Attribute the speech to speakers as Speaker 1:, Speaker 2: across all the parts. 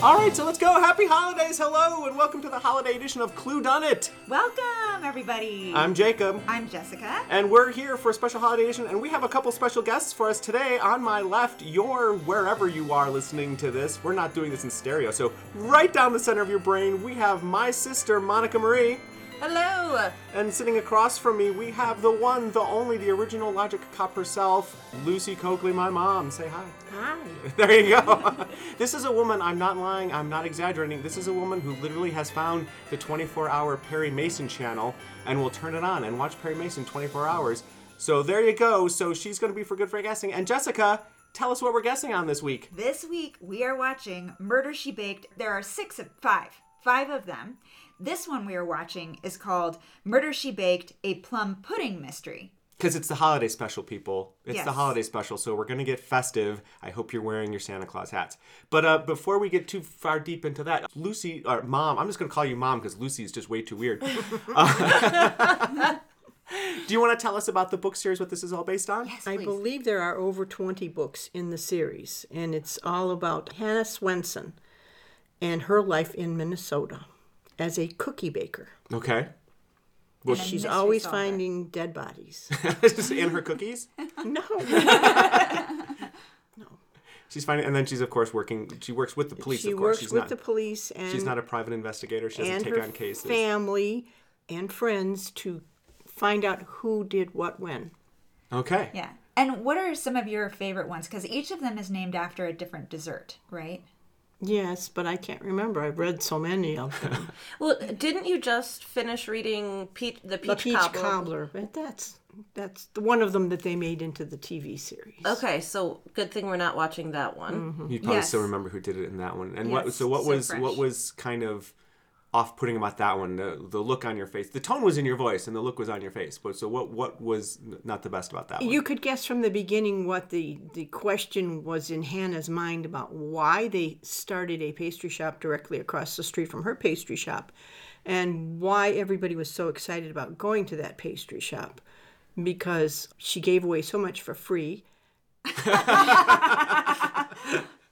Speaker 1: All right, so let's go. Happy holidays. Hello, and welcome to the holiday edition of Clue Done It.
Speaker 2: Welcome, everybody.
Speaker 1: I'm Jacob.
Speaker 2: I'm Jessica.
Speaker 1: And we're here for a special holiday edition, and we have a couple special guests for us today. On my left, your wherever you are listening to this, we're not doing this in stereo, so right down the center of your brain, we have my sister, Monica Marie.
Speaker 3: Hello.
Speaker 1: And sitting across from me, we have the one, the only, the original Logic Cop herself, Lucy Coakley, my mom. Say hi.
Speaker 3: Hi.
Speaker 1: There you go. this is a woman, I'm not lying, I'm not exaggerating. This is a woman who literally has found the 24 hour Perry Mason channel and will turn it on and watch Perry Mason 24 hours. So there you go. So she's going to be for good for guessing. And Jessica, tell us what we're guessing on this week.
Speaker 2: This week we are watching Murder She Baked. There are six of five, five of them. This one we are watching is called Murder She Baked, a plum pudding mystery.
Speaker 1: Because it's the holiday special, people. It's the holiday special, so we're going to get festive. I hope you're wearing your Santa Claus hats. But uh, before we get too far deep into that, Lucy, or Mom, I'm just going to call you Mom because Lucy is just way too weird. Uh, do you want to tell us about the book series, what this is all based on?
Speaker 2: Yes,
Speaker 4: I believe there are over 20 books in the series, and it's all about Hannah Swensen and her life in Minnesota as a cookie baker.
Speaker 1: Okay.
Speaker 2: And a
Speaker 4: She's
Speaker 2: mystery
Speaker 4: always
Speaker 2: solver.
Speaker 4: finding dead bodies.
Speaker 1: in her cookies?
Speaker 4: no. No.
Speaker 1: She's finding, and then she's, of course, working, she works with the police,
Speaker 4: she
Speaker 1: of course.
Speaker 4: works
Speaker 1: she's
Speaker 4: with
Speaker 1: not,
Speaker 4: the police and,
Speaker 1: She's not a private investigator. She doesn't
Speaker 4: and
Speaker 1: take
Speaker 4: her
Speaker 1: on cases.
Speaker 4: family and friends to find out who did what when.
Speaker 1: Okay.
Speaker 2: Yeah. And what are some of your favorite ones? Because each of them is named after a different dessert, right?
Speaker 4: Yes, but I can't remember. I've read so many of them.
Speaker 3: Well, didn't you just finish reading Peach, the Peach,
Speaker 4: the Peach
Speaker 3: Cobbler?
Speaker 4: Cobbler, but that's that's the one of them that they made into the TV series.
Speaker 3: Okay, so good thing we're not watching that one.
Speaker 1: You probably
Speaker 2: Yes.
Speaker 1: still remember who did it in that one. And what so what
Speaker 2: so
Speaker 1: was
Speaker 2: fresh.
Speaker 1: what was kind of off-putting about that one? The, the look on your face. The tone was in your voice and the look was on your face. But so what what was not the best about that one?
Speaker 4: You could guess from the beginning what the, the question was in Hannah's mind about why they started a pastry shop directly across the street from her pastry shop and why everybody was so excited about going to that pastry shop because she gave away so much for free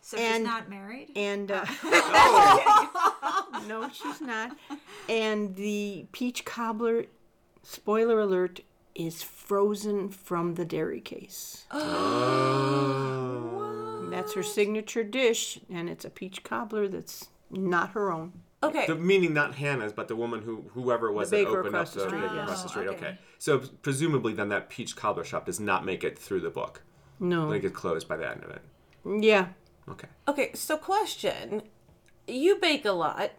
Speaker 2: So she's
Speaker 4: And-
Speaker 2: not married?
Speaker 4: and uh, no she's not and the peach cobbler spoiler alert is frozen from the dairy case
Speaker 1: Oh.
Speaker 4: That's her signature dish, and it's a peach cobbler that's not her own.
Speaker 3: Okay,
Speaker 1: The meaning not Hannah's, but the woman who whoever it was
Speaker 4: The
Speaker 1: that opened
Speaker 4: across
Speaker 1: up
Speaker 4: the
Speaker 1: the
Speaker 4: street,
Speaker 1: baker
Speaker 4: yes.
Speaker 1: across the street. Oh, okay.
Speaker 2: okay.
Speaker 1: So presumably then that peach cobbler shop does not make it through the book.
Speaker 4: No.
Speaker 1: Like it closed by the end of it.
Speaker 4: Yeah.
Speaker 1: Okay.
Speaker 3: okay. So question: You bake a lot.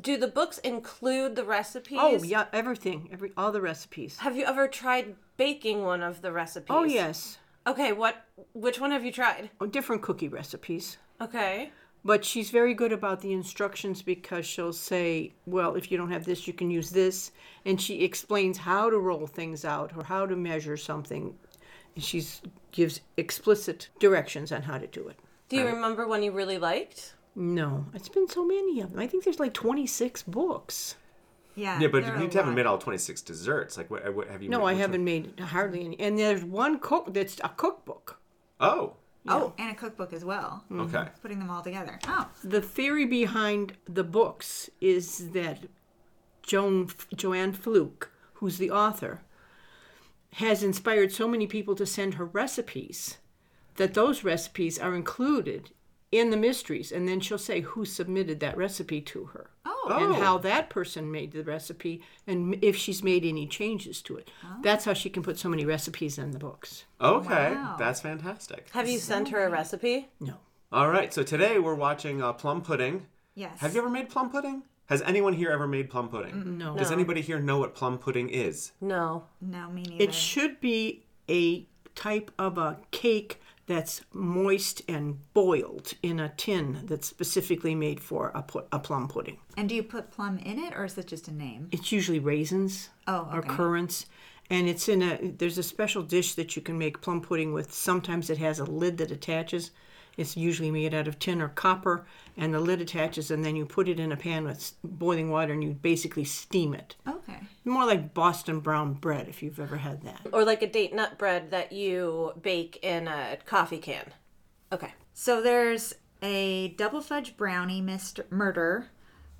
Speaker 3: Do the books include the recipes?
Speaker 4: Oh, yeah, everything, every all the recipes.
Speaker 3: Have you ever tried baking one of the recipes?
Speaker 4: Oh, yes.
Speaker 3: Okay, what? Which one have you tried?
Speaker 4: Oh, different cookie recipes.
Speaker 3: Okay.
Speaker 4: But she's very good about the instructions because she'll say, well, if you don't have this, you can use this. And she explains how to roll things out or how to measure something. And she gives explicit directions on how to do it.
Speaker 3: Do you remember one you really liked?
Speaker 4: No, it's been so many of them. I think there's like 26 books.
Speaker 2: yeah.
Speaker 1: Yeah, but
Speaker 2: there are
Speaker 1: you
Speaker 2: a
Speaker 1: haven't
Speaker 2: lot.
Speaker 1: made all 26 desserts. Like what, what have you
Speaker 4: No,
Speaker 1: made,
Speaker 4: I
Speaker 1: which
Speaker 4: haven't
Speaker 1: one?
Speaker 4: made hardly any. And there's one cook that's a cookbook.
Speaker 1: Oh.
Speaker 2: Oh, and a cookbook as well. Mm-hmm.
Speaker 1: Okay.
Speaker 2: Putting them all together. Oh,
Speaker 4: The theory behind the books is that Joan Joanne Fluke, who's the author, has inspired so many people to send her recipes that those recipes are included in the mysteries and then she'll say who submitted that recipe to her
Speaker 2: oh,
Speaker 4: and
Speaker 1: Oh.
Speaker 4: how that person made the recipe and if she's made any changes to it that's how she can put so many recipes in the books
Speaker 1: Okay.
Speaker 2: Wow.
Speaker 1: That's fantastic.
Speaker 3: Have you sent her a recipe?
Speaker 4: no
Speaker 1: All right. So today we're watching uh, plum pudding.
Speaker 2: yes.
Speaker 1: Have you ever made plum pudding? Has anyone here ever made plum pudding?
Speaker 4: no
Speaker 1: Does anybody here know what plum pudding is?
Speaker 3: No.
Speaker 2: No, me neither.
Speaker 4: It should be a type of a cake that's moist and boiled in a tin that's specifically made for a, pu- a plum pudding.
Speaker 2: and do you put plum in it, or is it just a name?
Speaker 4: It's usually raisins
Speaker 2: Oh,
Speaker 4: or currants. And it's in a, there's a special dish that you can make plum pudding with. Sometimes it has a lid that attaches. It's usually made out of tin or copper, and the lid attaches, and then you put it in a pan with boiling water and you basically steam it.
Speaker 2: Okay.
Speaker 4: More like Boston brown bread, if you've ever had that.
Speaker 3: Or like a date nut bread that you bake in a coffee can. Okay.
Speaker 2: So there's a double fudge brownie mist- murder,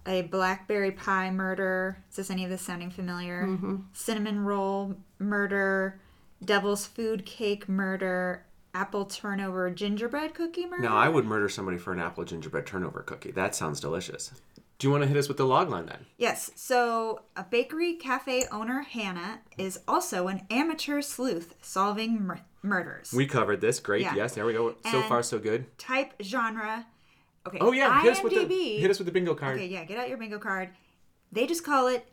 Speaker 2: a blackberry pie murder. Is this any of this sounding familiar?
Speaker 1: Mm-hmm.
Speaker 2: Cinnamon roll murder, devil's food cake murder, apple turnover gingerbread cookie murder.
Speaker 1: Now, I would murder somebody for an apple gingerbread turnover cookie. That sounds delicious. Do you want to hit us with the log line then?
Speaker 2: Yes. So, a bakery cafe owner, Hannah, is also an amateur sleuth solving mur- murders.
Speaker 1: We covered this. Great.
Speaker 2: Yeah.
Speaker 1: Yes, there we go. So
Speaker 2: And-
Speaker 1: far, so good.
Speaker 2: Type genre. Okay.
Speaker 1: Oh yeah, hit us with the
Speaker 2: IMDb.
Speaker 1: hit us with the bingo card.
Speaker 2: Okay, yeah, get out your bingo card. They just call it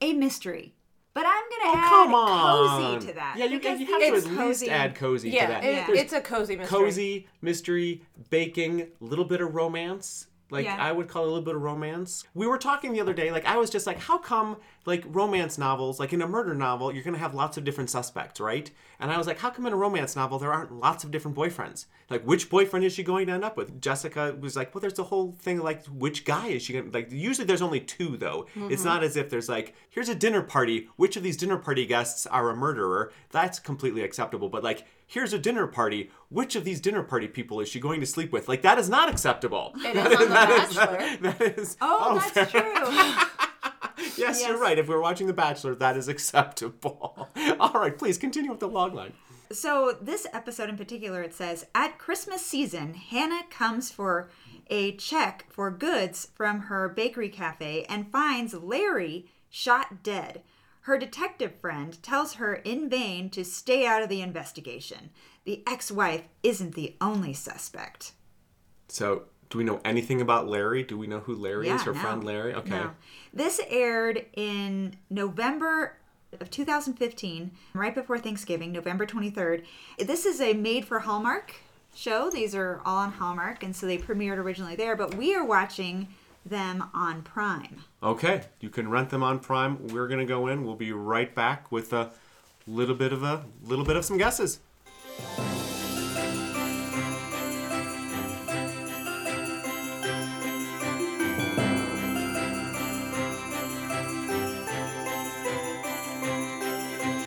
Speaker 2: a mystery. But I'm gonna add
Speaker 1: Oh, Come on.
Speaker 2: cozy to that.
Speaker 1: Yeah, you,
Speaker 2: because
Speaker 1: you have to at least add cozy to that.
Speaker 3: it-
Speaker 2: Yeah.
Speaker 1: There's
Speaker 3: it's a cozy mystery.
Speaker 1: cozy mystery, baking, little bit of romance. Like
Speaker 2: Yeah.
Speaker 1: I would call it a little bit of romance. We were talking the other day. Like I was just like, how come like romance novels, like in a murder novel, you're gonna have lots of different suspects, right? And I was like, how come in a romance novel there aren't lots of different boyfriends? Like which boyfriend is she going to end up with? Jessica was like, well, there's the whole thing like which guy is she gonna like? Usually there's only two though. It's mm-hmm. not as if there's like here's a dinner party. Which of these dinner party guests are a murderer? That's completely acceptable. But like here's a dinner party. Which of these dinner party people is she going to sleep with? Like that is not acceptable.
Speaker 3: It is on The Bachelor.
Speaker 1: That is.
Speaker 2: Oh, oh
Speaker 1: fair.
Speaker 2: that's true.
Speaker 1: Yes, you're right. If we're watching The Bachelor, that is acceptable. All right, please continue with the log line.
Speaker 2: so this episode in particular, it says at Christmas season, Hannah comes for a check for goods from her bakery cafe and finds Larry shot dead. Her detective friend tells her in vain to stay out of the investigation. The ex-wife isn't the only suspect.
Speaker 1: So, do we know anything about Larry? Do we know who Larry is? Her
Speaker 2: no.
Speaker 1: friend Larry? Okay.
Speaker 2: No. This aired in November of 2015, right before Thanksgiving, November 23rd. This is a made for Hallmark show. These are all on Hallmark, and so they premiered originally there, but we are watching them on Prime.
Speaker 1: Okay, you can rent them on Prime. We're gonna go in. We'll be right back with a little bit of a little bit of some guesses.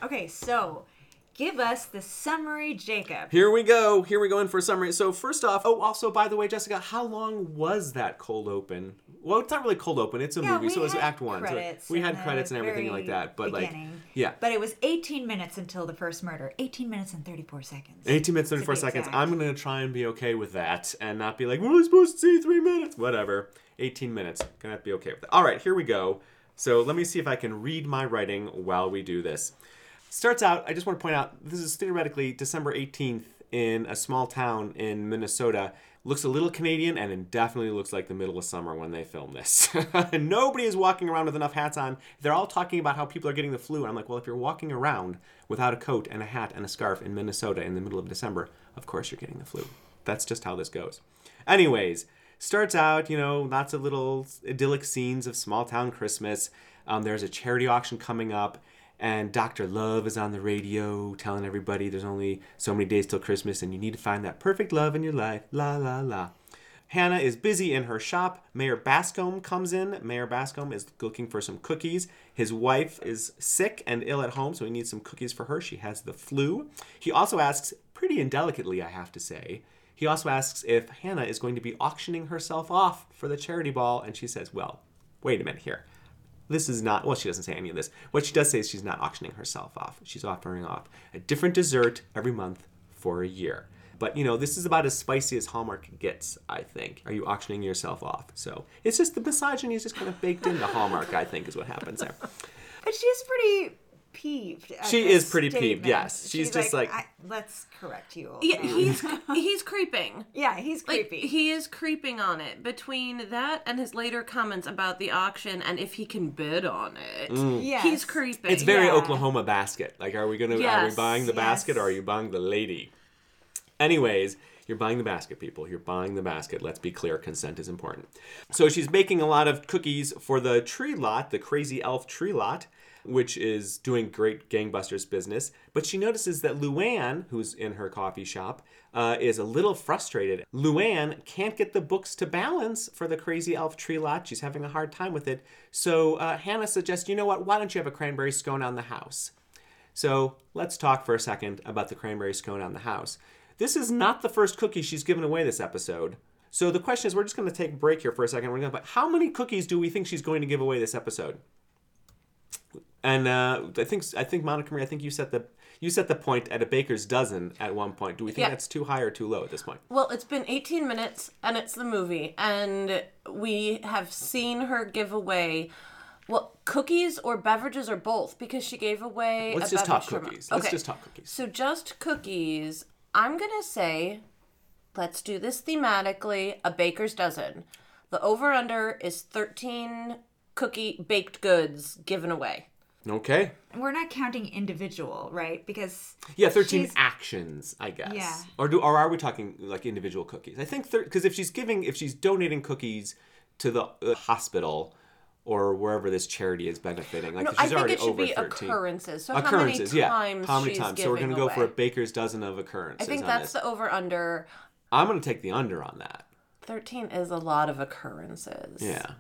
Speaker 2: Okay, so give us the summary, Jacob.
Speaker 1: Here we go. Here we go in for a summary. So first off, oh, also by the way, Jessica, how long was that cold open? Well, it's not really cold open. It's a
Speaker 2: Yeah,
Speaker 1: movie, so it's
Speaker 2: had
Speaker 1: Act One. So we had credits and everything like that. But
Speaker 2: beginning.
Speaker 1: like, yeah,
Speaker 2: But it was 18 minutes until the first murder. 18 minutes and 34 seconds.
Speaker 1: 18 minutes,
Speaker 2: To
Speaker 1: 34 seconds.
Speaker 2: exact.
Speaker 1: I'm going to try and be okay with that and not be like, well, I'm supposed to see three minutes. Whatever. 18 minutes. To be okay with that. All right, here we go. So let me see if I can read my writing while we do this. Starts out, I just want to point out, this is theoretically December 18th in a small town in Minnesota. Looks a little Canadian and it definitely looks like the middle of summer when they film this. Nobody is walking around with enough hats on. They're all talking about how people are getting the flu. And I'm like, well, if you're walking around without a coat and a hat and a scarf in Minnesota in the middle of December, of course you're getting the flu. That's just how this goes. Anyways, starts out, you know, lots of little idyllic scenes of small town Christmas. Um, there's a charity auction coming up, and Dr. Love is on the radio telling everybody there's only so many days till Christmas and you need to find that perfect love in your life. La la la. Hannah is busy in her shop. Mayor Bascomb comes in. Mayor Bascomb is looking for some cookies. His wife is sick and ill at home, so he needs some cookies for her. She has the flu. He also asks, pretty indelicately, I have to say, he also asks if Hannah is going to be auctioning herself off for the charity ball, and she says, well, wait a minute here. This is not, well, she doesn't say any of this. What she does say is she's not auctioning herself off. She's offering off a different dessert every month for a year. But, you know, this is about as spicy as Hallmark gets, I think. Are you auctioning yourself off? So it's just the misogyny is just kind of baked into Hallmark, I think, is what happens there.
Speaker 2: But she's pretty peeved. at
Speaker 1: She is pretty peeved, yes. She's just like-
Speaker 2: I, let's correct you.
Speaker 3: Yeah,
Speaker 2: man."
Speaker 3: he's he's creeping.
Speaker 2: yeah, he's
Speaker 3: Like
Speaker 2: creepy.
Speaker 3: he is creeping on it between that and his later comments about the auction and if he can bid on it. Mm.
Speaker 2: Yes.
Speaker 3: He's creeping.
Speaker 1: It's very
Speaker 2: Yeah.
Speaker 1: Oklahoma basket. Like, are we gonna are we buying the basket or are you buying the lady? Anyways, you're buying the basket, people. You're buying the basket. Let's be clear, consent is important. So she's making a lot of cookies for the tree lot, the crazy elf tree lot, which is doing great gangbusters business. But she notices that Luann, who's in her coffee shop, uh, is a little frustrated. Luann can't get the books to balance for the crazy elf tree lot. She's having a hard time with it. So uh, Hannah suggests, you know what? Why don't you have a cranberry scone on the house? So let's talk for a second about the cranberry scone on the house. This is not the first cookie she's given away this episode. So the question is, we're just going to take a break here for a second. We're going to, but how many cookies do we think she's going to give away this episode? And uh, I think I think Monica Marie, I think you set the you set the point at a baker's dozen at one point. Do we think
Speaker 3: Yeah.
Speaker 1: that's too high or too low at this point?
Speaker 3: Well, it's been 18 minutes and it's the movie, and we have seen her give away. Well, cookies or beverages or both, because she gave away.
Speaker 1: Let's just talk cookies. Let's just talk cookies.
Speaker 3: So just cookies. I'm gonna say, let's do this thematically. A baker's dozen. The over under is 13 cookie baked goods given away.
Speaker 1: Okay.
Speaker 2: We're not counting individual, right? Because
Speaker 1: Yeah, thirteen
Speaker 2: she's-
Speaker 1: actions, I guess.
Speaker 2: Yeah.
Speaker 1: Or do or are we talking like individual cookies? I think because if she's giving, if she's donating cookies to the uh, hospital or wherever this charity is benefiting, like
Speaker 3: No,
Speaker 1: she's
Speaker 3: I think
Speaker 1: already
Speaker 3: it should
Speaker 1: over
Speaker 3: be
Speaker 1: thirteen.
Speaker 3: occurrences. So
Speaker 1: Occurrences,
Speaker 3: how many
Speaker 1: yeah.
Speaker 3: times
Speaker 1: How many
Speaker 3: she's
Speaker 1: times? So we're gonna go for a baker's dozen of occurrences.
Speaker 3: I think that's
Speaker 1: this.
Speaker 3: the over under.
Speaker 1: I'm gonna take the under on that.
Speaker 3: 13 is a lot of occurrences.
Speaker 1: Yeah.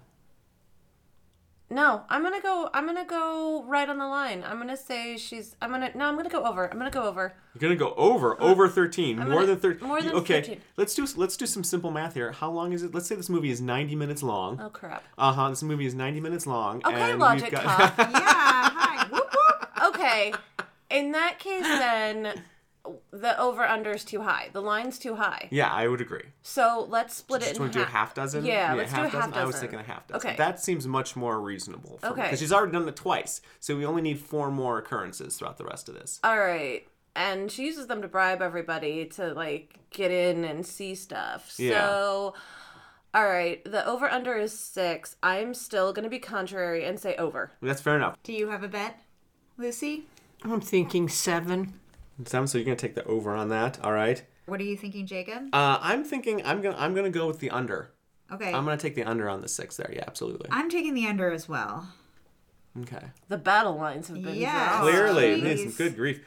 Speaker 3: No, I'm gonna go. I'm gonna go right on the line. I'm gonna say she's. I'm gonna. No, I'm gonna go over. I'm gonna go over.
Speaker 1: You're gonna go over over thirteen, more
Speaker 3: gonna-
Speaker 1: than thirteen.
Speaker 3: more than
Speaker 1: okay,
Speaker 3: 13.
Speaker 1: let's do let's do some simple math here. How long is it? Let's say this movie is ninety minutes long.
Speaker 3: Oh crap.
Speaker 1: Uh huh. This movie is ninety minutes long.
Speaker 3: Okay,
Speaker 1: and
Speaker 3: logic
Speaker 1: we've got...
Speaker 3: cop.
Speaker 2: yeah, hi. Whoop, whoop.
Speaker 3: Okay, in that case, then the over under is too high. The line's too high.
Speaker 1: yeah, I would agree.
Speaker 3: So let's split
Speaker 1: Just
Speaker 3: it in
Speaker 1: want to do a
Speaker 3: half.
Speaker 1: half dozen?
Speaker 3: Yeah, let's do a half dozen.
Speaker 1: I was thinking a half dozen.
Speaker 3: Okay.
Speaker 1: That seems much more reasonable.
Speaker 3: Okay.
Speaker 1: Because she's already done it twice. So we only need four more occurrences throughout the rest of this.
Speaker 3: All right. And she uses them to bribe everybody to like get in and see stuff.
Speaker 1: Yeah.
Speaker 3: So, all right, the over under is six. I'm still gonna be contrary and say over.
Speaker 1: That's fair enough.
Speaker 2: Do you have a bet, Lucy?
Speaker 4: I'm thinking seven.
Speaker 1: Seven, so you're gonna take the over on that. All right.
Speaker 2: What are you thinking, Jacob?
Speaker 1: Uh, I'm thinking I'm gonna I'm gonna go with the under.
Speaker 2: Okay.
Speaker 1: I'm gonna take the under on the six there. Yeah, absolutely.
Speaker 2: I'm taking the under as well.
Speaker 1: Okay.
Speaker 3: The battle lines have been
Speaker 2: Yes.
Speaker 3: drawn.
Speaker 1: Clearly,
Speaker 2: jeez.
Speaker 1: good grief.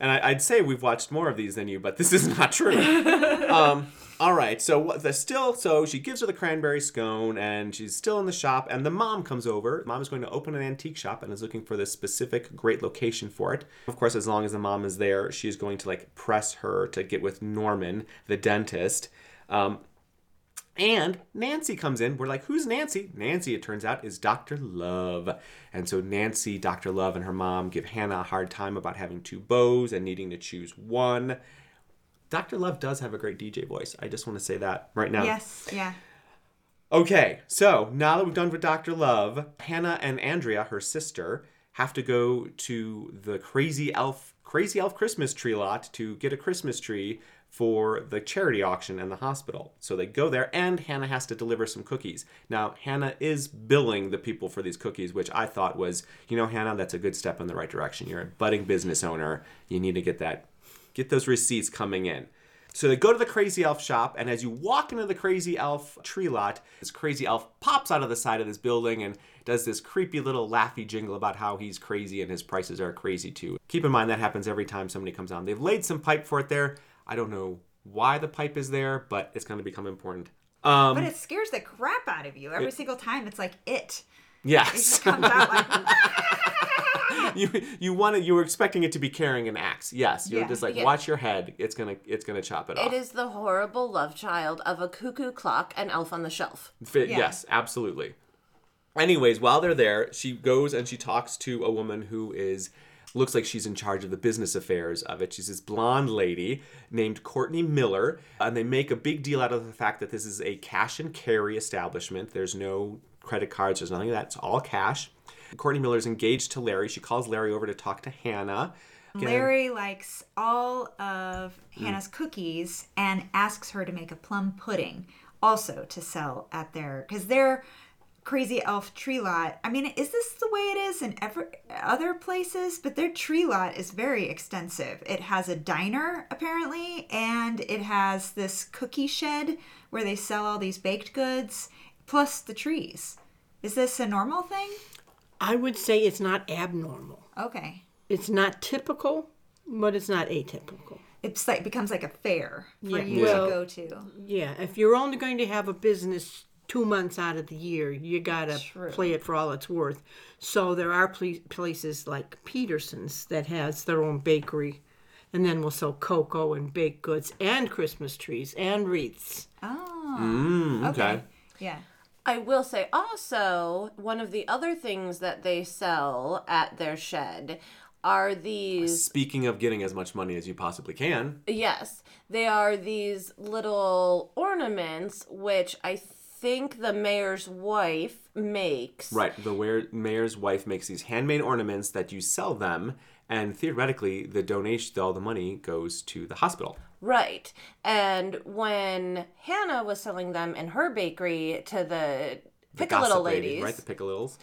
Speaker 1: And I, I'd say we've watched more of these than you, but this is not true. um, all right, so what the still so she gives her the cranberry scone, and she's still in the shop, and the mom comes over. Mom is going to open an antique shop and is looking for this specific great location for it. Of course, as long as the mom is there, she is going to like press her to get with Norman, the dentist. Um, and Nancy comes in. We're like, who's Nancy? Nancy, it turns out, is Dr. Love. And so Nancy, Dr. Love, and her mom give Hannah a hard time about having two bows and needing to choose one. Dr. Love does have a great DJ voice. I just want to say that right now.
Speaker 2: Yes. Yeah.
Speaker 1: Okay, so now that we've done with Dr. Love, Hannah and Andrea, her sister, have to go to the crazy elf crazy elf Christmas tree lot to get a Christmas tree for the charity auction and the hospital. So they go there and Hannah has to deliver some cookies. Now, Hannah is billing the people for these cookies, which I thought was, you know, Hannah, that's a good step in the right direction. You're a budding business owner. You need to get that get those receipts coming in. So they go to the crazy elf shop, and as you walk into the crazy elf tree lot, this crazy elf pops out of the side of this building and does this creepy little laughy jingle about how he's crazy and his prices are crazy too. Keep in mind that happens every time somebody comes on. They've laid some pipe for it there. I don't know why the pipe is there, but it's going to become important. Um,
Speaker 2: But it scares the crap out of you every single time. It's like it. It
Speaker 1: yes.
Speaker 2: just comes out like.
Speaker 1: you you wanted you were expecting it to be carrying an axe. Yes, you're
Speaker 2: Yeah.
Speaker 1: just like
Speaker 3: Yeah.
Speaker 1: watch your head. It's gonna it's gonna chop it off.
Speaker 3: It is the horrible love child of a cuckoo clock and elf on the shelf.
Speaker 1: Fi-
Speaker 2: Yeah.
Speaker 1: Yes, absolutely. Anyways, while they're there, she goes and she talks to a woman who is looks like she's in charge of the business affairs of it. She's this blonde lady named Courtney Miller, and they make a big deal out of the fact that this is a cash and carry establishment. There's no credit cards, there's nothing of that. It's all cash. Courtney Miller's engaged to Larry. She calls Larry over to talk to Hannah. Again,
Speaker 2: Larry likes all of Hannah's mm. cookies and asks her to make a plum pudding also to sell at their because their crazy elf tree lot. I mean, is this the way it is in every other places? But their tree lot is very extensive. It has a diner apparently, and it has this cookie shed where they sell all these baked goods plus the trees. Is this a normal thing?
Speaker 4: I would say it's not abnormal.
Speaker 2: Okay.
Speaker 4: It's not typical, but it's not atypical.
Speaker 2: It's like becomes like a fair for
Speaker 4: Yeah.
Speaker 2: you
Speaker 4: Well-
Speaker 2: to go to.
Speaker 4: Yeah, if you're only going to have a business two months out of the year, you gotta
Speaker 2: True.
Speaker 4: play it for all it's worth. So there are pl- places like Peterson's that has their own bakery, and then will sell cocoa and baked goods and Christmas trees and wreaths.
Speaker 2: Oh.
Speaker 1: Mm, okay.
Speaker 2: okay. Yeah.
Speaker 3: I will say also, one of the other things that they sell at their shed are these
Speaker 1: Speaking of getting as much money as you possibly can,
Speaker 3: Yes, they are these little ornaments, which I think the mayor's wife makes.
Speaker 1: right? The where mayor's wife makes these handmade ornaments that you sell them, and theoretically, the donation, all the money goes to the hospital.
Speaker 3: Right. And when Hannah was selling them in her bakery to the
Speaker 1: The
Speaker 3: pick a little ladies,
Speaker 1: right? The piccolitos.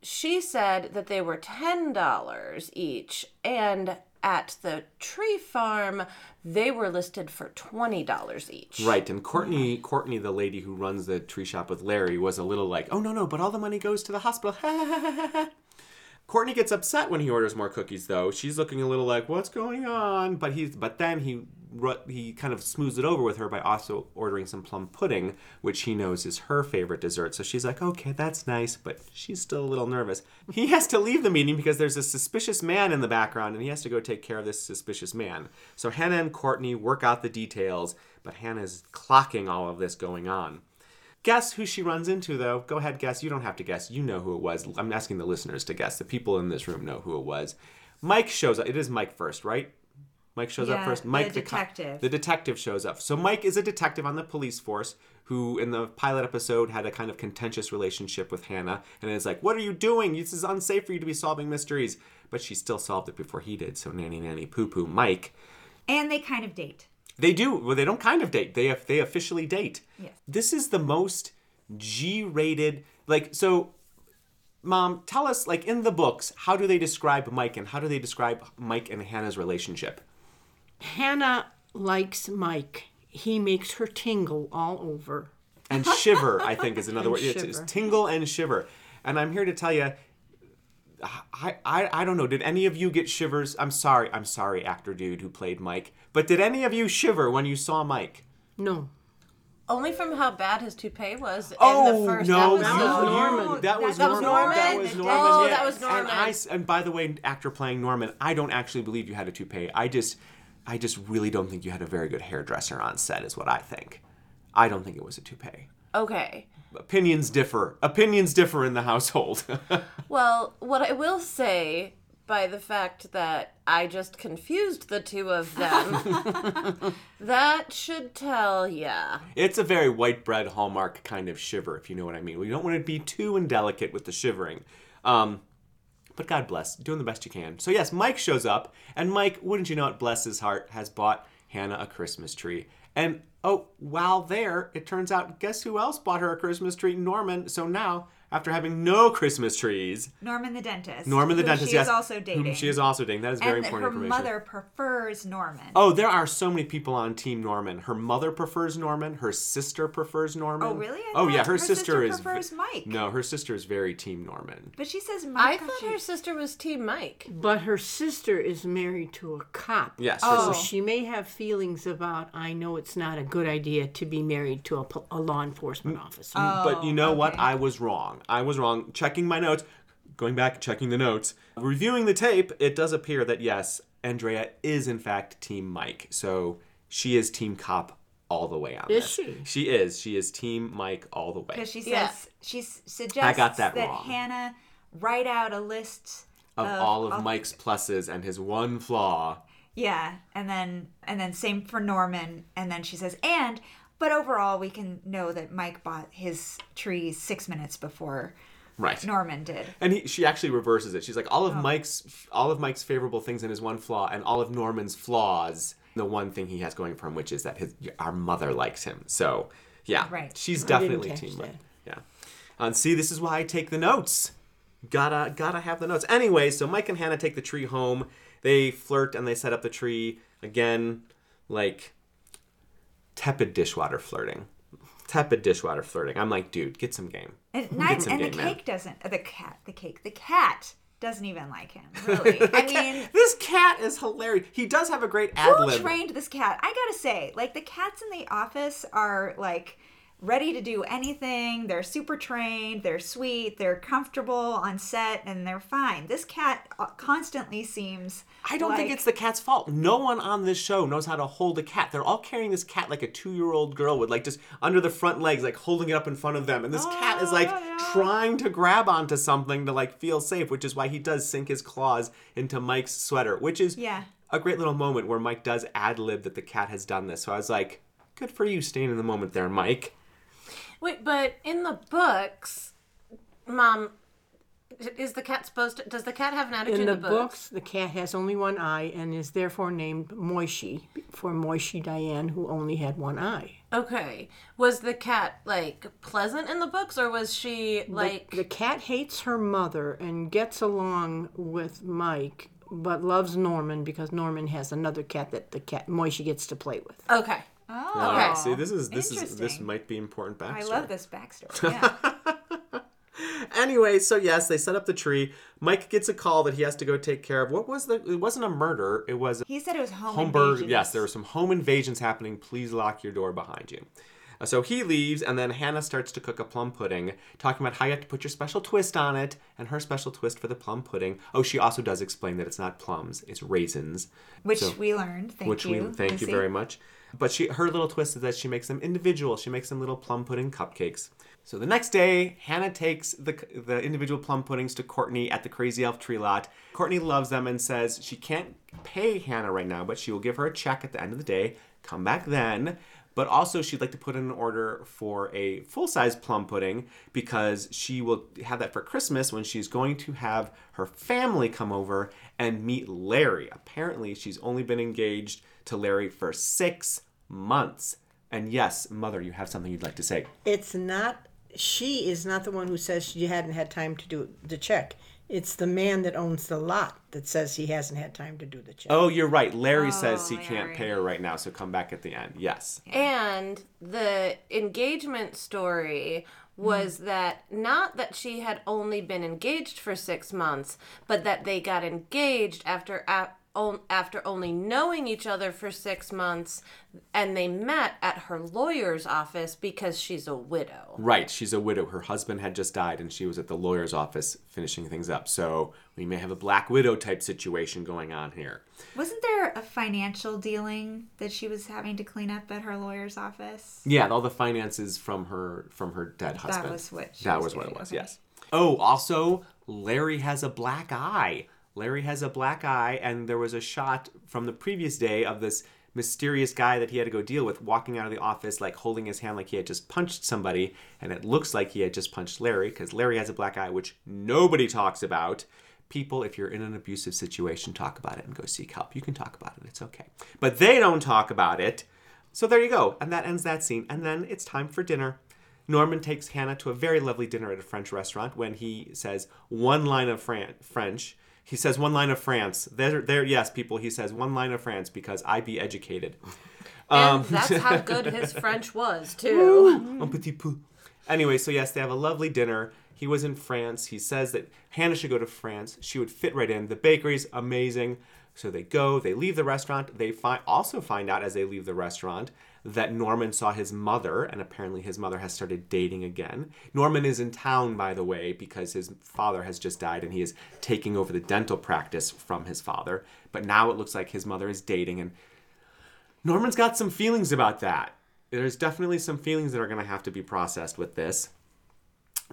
Speaker 3: she said that they were $10 each. And at the tree farm, they were listed for $20 each.
Speaker 1: Right, and Courtney, Courtney, the lady who runs the tree shop with Larry, was a little like, "Oh no, no, but all the money goes to the hospital." Courtney gets upset when he orders more cookies, though. She's looking a little like, "What's going on?" But he, but then he, he kind of smooths it over with her by also ordering some plum pudding, which he knows is her favorite dessert. So she's like, "Okay, that's nice," but she's still a little nervous. He has to leave the meeting because there's a suspicious man in the background, and he has to go take care of this suspicious man. So Hannah and Courtney work out the details, but Hannah's clocking all of this going on. Guess who she runs into, though? Go ahead, guess. You don't have to guess. You know who it was. I'm asking the listeners to guess. The people in this room know who it was. Mike shows up. It is Mike first, right? Mike shows up
Speaker 2: Yeah,
Speaker 1: first.
Speaker 2: the
Speaker 1: Mike, co-
Speaker 2: detective.
Speaker 1: the detective shows up. So Mike is a detective on the police force who, in the pilot episode, had a kind of contentious relationship with Hannah, and is like, "What are you doing? This is unsafe for you to be solving mysteries." But she still solved it before he did. So nanny nanny poo poo. Mike
Speaker 2: And they kind of date.
Speaker 1: they do. Well, they don't kind of date. They they officially date.
Speaker 2: Yes.
Speaker 1: This is the most G-rated. Like so, mom, tell us like in the books, how do they describe Mike and how do they describe Mike and Hannah's relationship?
Speaker 4: Hannah likes Mike. He makes her tingle all over.
Speaker 1: And shiver, I think, is another word. It's, it's tingle and shiver. And I'm here to tell you. I, I, I don't know. Did any of you get shivers? I'm sorry. I'm sorry, actor dude who played Mike. But did any of you shiver when you saw Mike?
Speaker 4: No.
Speaker 3: Only from how bad his toupee was in
Speaker 1: Oh
Speaker 3: the first
Speaker 1: no,
Speaker 3: episode.
Speaker 1: you-
Speaker 4: was Norman.
Speaker 1: That was
Speaker 3: That was
Speaker 1: Norman.
Speaker 3: Norman?
Speaker 1: That was Norman.
Speaker 3: Oh,
Speaker 1: yeah.
Speaker 3: that was
Speaker 1: And
Speaker 3: Norman.
Speaker 1: And by the way, actor playing Norman, I don't actually believe you had a toupee. I just, I just really don't think you had a very good hairdresser on set. Is what I think. I don't think it was a toupee.
Speaker 3: Okay.
Speaker 1: Opinions differ. Opinions differ in the household.
Speaker 3: Well, what I will say by the fact that I just confused the two of them, that should tell ya.
Speaker 1: it's a very white bread hallmark kind of shiver, if you know what I mean. We don't want to be too indelicate with the shivering. Um, but God bless, doing the best you can. So yes, Mike shows up, and Mike, wouldn't you know it, bless his heart, has bought Hannah a Christmas tree. And oh, while there, it turns out, guess who else bought her a Christmas tree? Norman. So now, after having no Christmas trees,
Speaker 2: Norman the dentist.
Speaker 1: Norman the
Speaker 2: who
Speaker 1: dentist,
Speaker 2: She
Speaker 1: yes,
Speaker 2: is also
Speaker 1: whom
Speaker 2: dating.
Speaker 1: she is also dating. That is very
Speaker 2: and
Speaker 1: important
Speaker 2: her
Speaker 1: information.
Speaker 2: mother prefers Norman.
Speaker 1: Oh, there are so many people on Team Norman. Her mother prefers Norman. Her sister prefers Norman.
Speaker 2: Oh, really? I
Speaker 1: oh, yeah. Her,
Speaker 2: her
Speaker 1: sister,
Speaker 2: sister
Speaker 1: is
Speaker 2: prefers Mike.
Speaker 1: No, her sister is very Team Norman.
Speaker 2: But she says
Speaker 3: I
Speaker 2: Mike.
Speaker 3: thought her sister was Team Mike.
Speaker 4: But her sister is married to a cop.
Speaker 1: Yes.
Speaker 2: Oh.
Speaker 1: Her
Speaker 4: So she may have feelings about, I know it's not a good idea to be married to a, a law enforcement mm, officer.
Speaker 1: Oh, but you know oh,
Speaker 2: what?
Speaker 1: I was wrong. I was wrong. Checking my notes, going back, checking the notes, reviewing the tape, it does appear that yes, Andrea is in fact Team Mike. So she is Team Cop all the way on
Speaker 4: Is
Speaker 1: this.
Speaker 4: she?
Speaker 1: She is. She is Team Mike all the way.
Speaker 2: Because she says
Speaker 3: Yeah.
Speaker 2: she s- suggests
Speaker 1: got that wrong.
Speaker 2: Hannah write out a list
Speaker 1: Of all of Mike's pluses and his one flaw.
Speaker 2: Yeah, and then and then same for Norman, and then she says, and but overall we can know that Mike bought his tree six minutes before
Speaker 1: Right.
Speaker 2: Norman did.
Speaker 1: And he, she actually reverses it. She's like, all of
Speaker 2: Oh.
Speaker 1: Mike's all of Mike's favorable things in his one flaw, and all of Norman's flaws, the one thing he has going for him, which is that his our mother likes him. So yeah,
Speaker 2: Right.
Speaker 1: She's
Speaker 4: I
Speaker 1: definitely team
Speaker 4: that.
Speaker 1: Mike. Yeah. And see, this is why I take the notes. Gotta gotta have the notes. Anyway, so Mike and Hannah take the tree home. They flirt and they set up the tree again, like tepid dishwater flirting. Tepid dishwater flirting. I'm like, dude, get some game.
Speaker 2: And, not,
Speaker 1: some
Speaker 2: and the
Speaker 1: game, man.
Speaker 2: cake doesn't. uh, The cat. The cake. The cat doesn't even like him. Really. I mean.
Speaker 1: This cat is hilarious. He does have a great ad lib.
Speaker 2: Who trained this cat? I gotta say, like the cats in the office are like ready to do anything. They're super trained, they're sweet, they're comfortable on set, and they're fine. This cat uh, constantly seems.
Speaker 1: I don't think it's the cat's fault. No one on this show knows how to hold a cat. They're all carrying this cat like a two-year-old girl would, like just under the front legs, like holding it up in front of them. And this cat is like
Speaker 2: Oh, yeah.
Speaker 1: trying to grab onto something to like feel safe, which is why he does sink his claws into Mike's sweater, which is
Speaker 2: Yeah.
Speaker 1: a great little moment where Mike does ad lib that the cat has done this. So I was like, good for you staying in the moment there, Mike.
Speaker 3: Wait, but in the books, Mom, is the cat supposed to? Does the cat have an attitude
Speaker 4: In
Speaker 3: in,
Speaker 4: the books, the cat has only one eye and is therefore named Moishe for Moshe Dayan, who only had one eye.
Speaker 3: Okay. Was the cat like pleasant in the books, or was she like?
Speaker 4: the cat hates her mother and gets along with Mike, but loves Norman because Norman has another cat that the cat Moishe gets to play with.
Speaker 3: okay.
Speaker 2: Oh,
Speaker 1: All right, see, this is this is this might be important backstory.
Speaker 2: I love this backstory. Yeah.
Speaker 1: Anyway, so yes, they set up the tree. Mike gets a call that he has to go take care of. What was the? It wasn't a murder. It was
Speaker 2: he said it was home
Speaker 1: home
Speaker 2: invasions.
Speaker 1: Yes, there were some home invasions happening. Please lock your door behind you. Uh, So he leaves, and then Hannah starts to cook a plum pudding, talking about how you have to put your special twist on it, and her special twist for the plum pudding. Oh, she also does explain that it's not plums, it's raisins.
Speaker 2: which
Speaker 1: So-
Speaker 2: we learned. Thank
Speaker 1: which
Speaker 2: you.
Speaker 1: Which we thank
Speaker 2: Lucy.
Speaker 1: you very much. But she her little twist is that she makes them individual. She makes them little plum pudding cupcakes. So the next day, Hannah takes the the individual plum puddings to Courtney at the Crazy Elf Tree Lot. Courtney loves them and says she can't pay Hannah right now, but she will give her a check at the end of the day. Come back then. But also, she'd like to put in an order for a full size plum pudding because she will have that for Christmas when she's going to have her family come over and meet Larry. Apparently, she's only been engaged to Larry for six months. And yes, Mother, you have something you'd like to say.
Speaker 4: It's not. She is not the one who says she hadn't had time to do the check. It's the man that owns the lot that says he hasn't had time to do the check.
Speaker 1: Oh, you're right. Larry oh, says he
Speaker 2: Larry.
Speaker 1: can't pay her right now, so come back at the end. Yes.
Speaker 3: And the engagement story was hmm. that not that she had only been engaged for six months, but that they got engaged after a- on- after only knowing each other for six months, and they met at her lawyer's office because she's a widow.
Speaker 1: Right. She's a widow. Her husband had just died, and she was at the lawyer's office finishing things up. So we may have a Black Widow type situation going on here.
Speaker 2: Wasn't there a financial dealing that she was having to clean up at her lawyer's office?
Speaker 1: Yeah, all the finances from her from her dead husband.
Speaker 2: was what she
Speaker 1: that
Speaker 2: was
Speaker 1: was what it was.
Speaker 2: okay.
Speaker 1: Yes. Oh, also, Larry has a black eye. Larry has a black eye, and there was a shot from the previous day of this mysterious guy that he had to go deal with walking out of the office, like holding his hand like he had just punched somebody, and it looks like he had just punched Larry because Larry has a black eye, which nobody talks about. People, if you're in an abusive situation, talk about it and go seek help. You can talk about it, it's okay. But they don't talk about it. So there you go. And that ends that scene. And then it's time for dinner. Norman takes Hannah to a very lovely dinner at a French restaurant when he says one line of Fran- French. He says one line of France. There, there, yes, people. He says one line of France because I be educated.
Speaker 3: And um, that's how good his French was, too.
Speaker 1: Un petit peu. Anyway, so yes, they have a lovely dinner. He was in France. He says that Hannah should go to France. She would fit right in. The bakery's amazing. So they go, they leave the restaurant. They fi- also find out as they leave the restaurant that Norman saw his mother, and apparently his mother has started dating again. Norman is in town, by the way, because his father has just died and he is taking over the dental practice from his father. But now it looks like his mother is dating, and Norman's got some feelings about that. There's definitely some feelings that are going to have to be processed with this.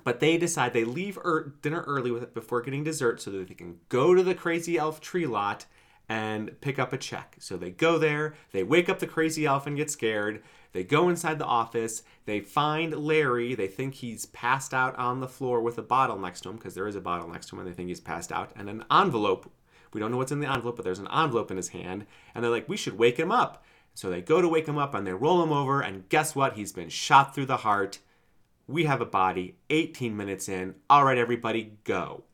Speaker 1: But they decide they leave er- dinner early with before getting dessert so that they can go to the crazy elf tree lot and pick up a check. So they go there, they wake up the crazy elf and get scared. They go inside the office, they find Larry, they think he's passed out on the floor with a bottle next to him because there is a bottle next to him and they think he's passed out and an envelope. We don't know what's in the envelope, but there's an envelope in his hand and they're like, "We should wake him up." So they go to wake him up and they roll him over and guess what? He's been shot through the heart. We have a body 18 minutes in. All right, everybody, go.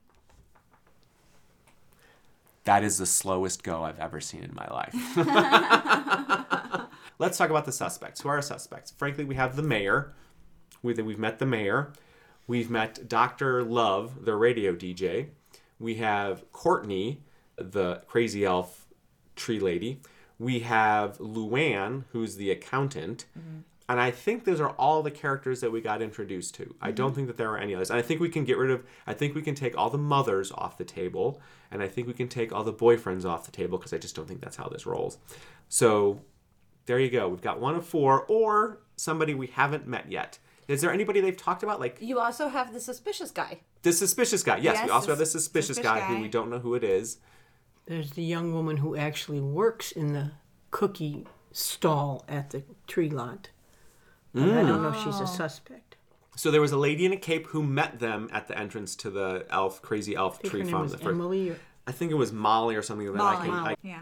Speaker 1: That is the slowest go I've ever seen in my life. Let's talk about the suspects. Who are our suspects? Frankly, we have the mayor. We, we've met the mayor. We've met Dr. Love, the radio DJ. We have Courtney, the crazy elf tree lady. We have Luann, who's the accountant. Mm-hmm. And I think those are all the characters that we got introduced to. I don't mm-hmm. think that there are any others. And I think we can get rid of, I think we can take all the mothers off the table. And I think we can take all the boyfriends off the table because I just don't think that's how this rolls. So there you go. We've got one of four or somebody we haven't met yet. Is there anybody they've talked about? Like
Speaker 3: You also have the suspicious guy.
Speaker 1: the suspicious guy. Yes,
Speaker 2: Yes,
Speaker 1: we also have the suspicious,
Speaker 2: suspicious
Speaker 1: guy, who we don't know who it is.
Speaker 4: There's the young woman who actually works in the cookie stall at the tree lot. But I don't know if she's a oh. suspect.
Speaker 1: So there was a lady in a cape who met them at the entrance to the elf, crazy elf
Speaker 4: I think
Speaker 1: tree
Speaker 4: her name
Speaker 1: farm.
Speaker 4: was
Speaker 1: the first-
Speaker 4: Emily. Or,
Speaker 1: I think it was Molly or something like that. I
Speaker 2: Molly.
Speaker 1: can- I-
Speaker 2: Yeah.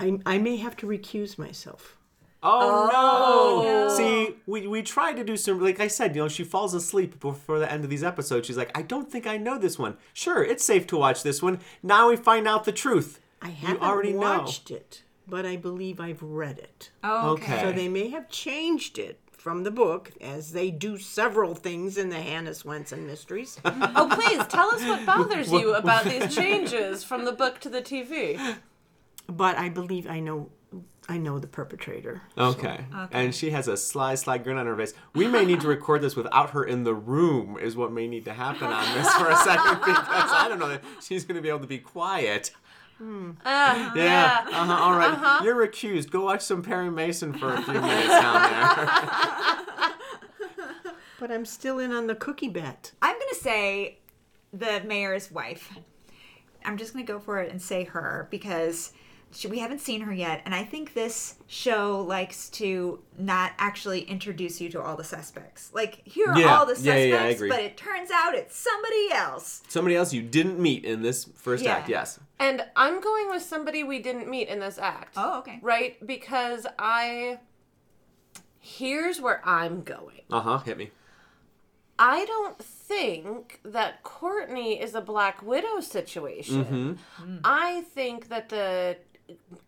Speaker 4: I, I may have to recuse myself.
Speaker 1: oh, no!
Speaker 2: Oh, no.
Speaker 1: See, we, we tried to do some, like I said, you know, she falls asleep before the end of these episodes. She's like, I don't think I know this one. Sure, it's safe to watch this one. Now we find out the truth.
Speaker 4: I haven't
Speaker 1: you already
Speaker 4: watched it, but I believe I've read it.
Speaker 2: Oh, okay.
Speaker 1: Okay.
Speaker 4: So they may have changed it from the book, as they do several things in the Hannah Swensen mysteries.
Speaker 3: Oh, please tell us what bothers you about these changes from the book to the TV.
Speaker 4: but I believe I know I know the perpetrator.
Speaker 1: Okay. And she has a sly, sly grin on her face. We may need to record this without her in the room, is what may need to happen on this for a second because I don't know that she's going to be able to be quiet.
Speaker 3: Uh,
Speaker 1: Yeah. Uh-huh. All right. You're recused. Go watch some Perry Mason for a few minutes down there.
Speaker 4: But I'm still in on the cookie bet.
Speaker 2: I'm gonna say the mayor's wife. I'm just gonna go for it and say her because she, we haven't seen her yet, and I think this show likes to not actually introduce you to all the suspects. Like here are
Speaker 1: Yeah.
Speaker 2: all the suspects,
Speaker 1: Yeah, yeah, yeah, I agree.
Speaker 2: but it turns out it's somebody else.
Speaker 1: Somebody else you didn't meet in this first
Speaker 2: Yeah.
Speaker 1: act. Yes.
Speaker 3: And I'm going with somebody we didn't meet in this act.
Speaker 2: Oh, okay.
Speaker 3: Right? Because I. Here's where I'm going.
Speaker 1: Uh huh. Hit me.
Speaker 3: I don't think that Courtney is a Black Widow situation. I think that the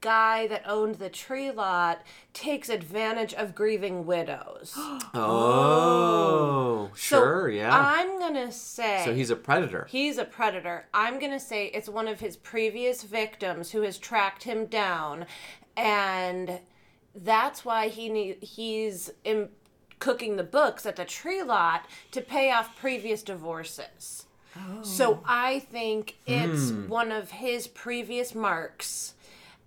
Speaker 3: guy that owned the tree lot takes advantage of grieving widows.
Speaker 1: Oh,
Speaker 3: So
Speaker 1: sure. Yeah.
Speaker 3: I'm going to say.
Speaker 1: so he's a predator.
Speaker 3: He's a predator. I'm going to say it's one of his previous victims who has tracked him down and that's why he need, he's in, cooking the books at the tree lot to pay off previous divorces. Oh. So I think it's hmm. one of his previous marks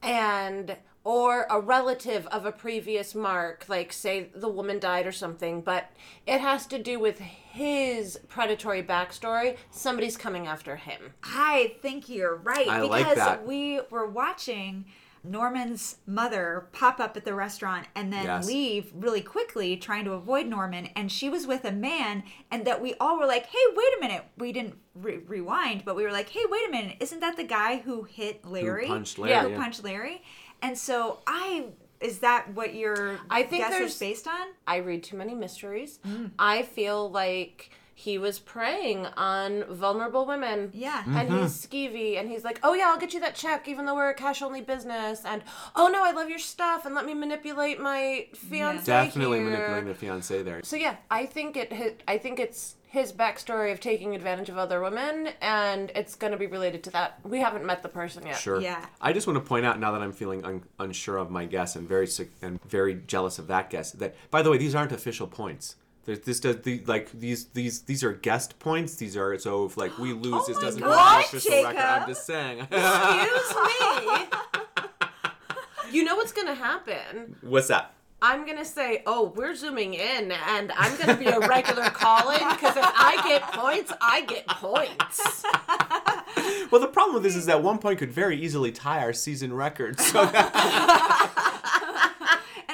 Speaker 3: and or a relative of a previous mark like say the woman died or something but it has to do with his predatory backstory somebody's coming after him
Speaker 2: I think you're right
Speaker 1: I
Speaker 2: because
Speaker 1: like that.
Speaker 2: we were watching Norman's mother pop up at the restaurant and then
Speaker 1: Yes.
Speaker 2: leave really quickly trying to avoid Norman. And she was with a man and that we all were like hey wait a minute. We didn't re- rewind but we were like hey wait a minute. Isn't that the guy who hit Larry?
Speaker 1: Who punched Larry,
Speaker 3: Yeah.
Speaker 2: who
Speaker 1: yeah.
Speaker 2: punched Larry. And so I is that what your
Speaker 3: I think
Speaker 2: guess is based on?
Speaker 3: I read too many mysteries. Mm. I feel like he was preying on vulnerable women
Speaker 2: Yeah.
Speaker 3: and mm-hmm. he's skeevy and he's like oh yeah i'll get you that check even though we're a cash only business and oh no i love your stuff and let me manipulate my fiance
Speaker 1: Definitely
Speaker 3: here.
Speaker 1: manipulating the fiance there.
Speaker 3: So yeah, I think it. I think it's his backstory of taking advantage of other women, and it's going to be related to that. We haven't met the person yet.
Speaker 1: Sure.
Speaker 2: Yeah.
Speaker 1: I just want to point out now that I'm feeling un- unsure of my guess and very sick and very jealous of that guess. That by the way, these aren't official points. There's this does the like these these these are guest points. These are so if like we lose, oh
Speaker 2: this
Speaker 1: doesn't
Speaker 2: God,
Speaker 1: go on the official record. I'm just saying.
Speaker 3: Excuse me. you know what's going to happen?
Speaker 1: What's that?
Speaker 3: I'm gonna say, oh, we're zooming in, and I'm gonna be a regular call-in because if I get points, I get points.
Speaker 1: Well, the problem with this is that one point could very easily tie our season record. So that,
Speaker 2: and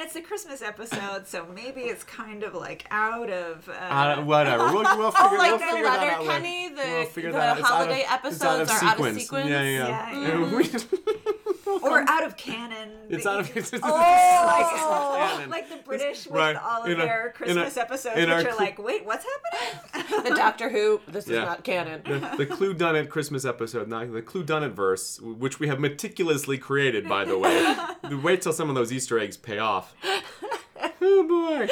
Speaker 2: it's a Christmas episode so maybe it's kind of like out of uh,
Speaker 1: uh, whatever. We'll, we'll figure,
Speaker 3: Oh, like
Speaker 1: we'll
Speaker 3: the
Speaker 1: figure that out later.
Speaker 3: Letterkenny, the-
Speaker 1: We'll figure
Speaker 3: the
Speaker 1: that out. It's out of-
Speaker 3: holiday
Speaker 1: out
Speaker 3: episodes are out of sequence?
Speaker 1: Yeah, yeah.
Speaker 2: Yeah,
Speaker 1: yeah.
Speaker 2: yeah.
Speaker 1: We-
Speaker 2: or out of canon.
Speaker 1: it's out of. It's, it's,
Speaker 2: Oh,
Speaker 1: canon.
Speaker 2: like the British with
Speaker 1: Right.
Speaker 2: all of
Speaker 1: In
Speaker 2: their
Speaker 1: in
Speaker 2: Christmas
Speaker 1: our-
Speaker 2: episodes,
Speaker 1: in
Speaker 2: which
Speaker 1: our
Speaker 2: are
Speaker 1: cl-
Speaker 2: like, wait, what's happening?
Speaker 3: The Doctor Who. This is not canon.
Speaker 1: the, the Clue Dunnett Christmas episode, not the Clue Dunnett verse, which we have meticulously created, by the way. Wait till some of those Easter eggs pay off. Oh boy!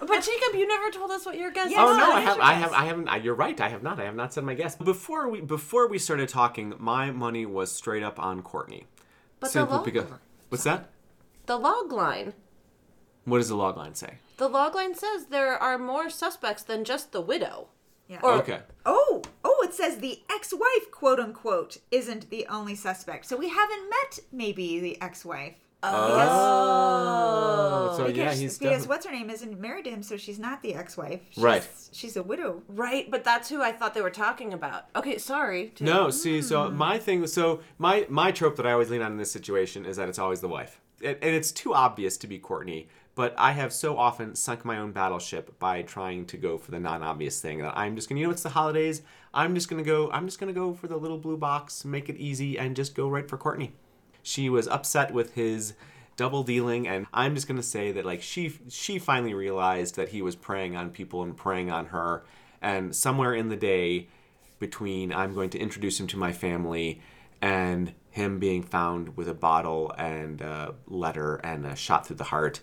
Speaker 3: But Jacob, you never told us what your guess
Speaker 2: Yes,
Speaker 1: Oh no, I have, I have, I haven't. I, you're right. I have not. I have not said my guess. Before we, before we started talking, my money was straight up on Courtney.
Speaker 3: But the
Speaker 1: Simply
Speaker 3: log
Speaker 1: because.
Speaker 3: line.
Speaker 1: What's that?
Speaker 3: The log line.
Speaker 1: What does the log line say?
Speaker 3: The logline says there are more suspects than just the widow.
Speaker 2: Yeah.
Speaker 3: Or-
Speaker 1: Okay.
Speaker 2: Oh, oh, it says the ex-wife, quote unquote, isn't the only suspect. So we haven't met maybe the ex-wife.
Speaker 1: Oh, so
Speaker 2: because,
Speaker 1: yeah, he's
Speaker 2: because
Speaker 1: definitely
Speaker 2: what's her name isn't married to him, so she's not the ex-wife. She's,
Speaker 1: Right.
Speaker 2: She's a widow.
Speaker 3: Right, but that's who I thought they were talking about. Okay, sorry. to-
Speaker 1: No, see, so
Speaker 2: Hmm.
Speaker 1: my thing, so my my trope that I always lean on in this situation is that it's always the wife, and, and it's too obvious to be Courtney. But I have so often sunk my own battleship by trying to go for the non-obvious thing that I'm just gonna, you know, it's the holidays. I'm just gonna go. I'm just gonna go for the little blue box, make it easy, and just go right for Courtney. She was upset with his double dealing, and I'm just gonna say that like she she finally realized that he was preying on people and preying on her, and somewhere in the day between I'm going to introduce him to my family and him being found with a bottle and a letter and a shot through the heart,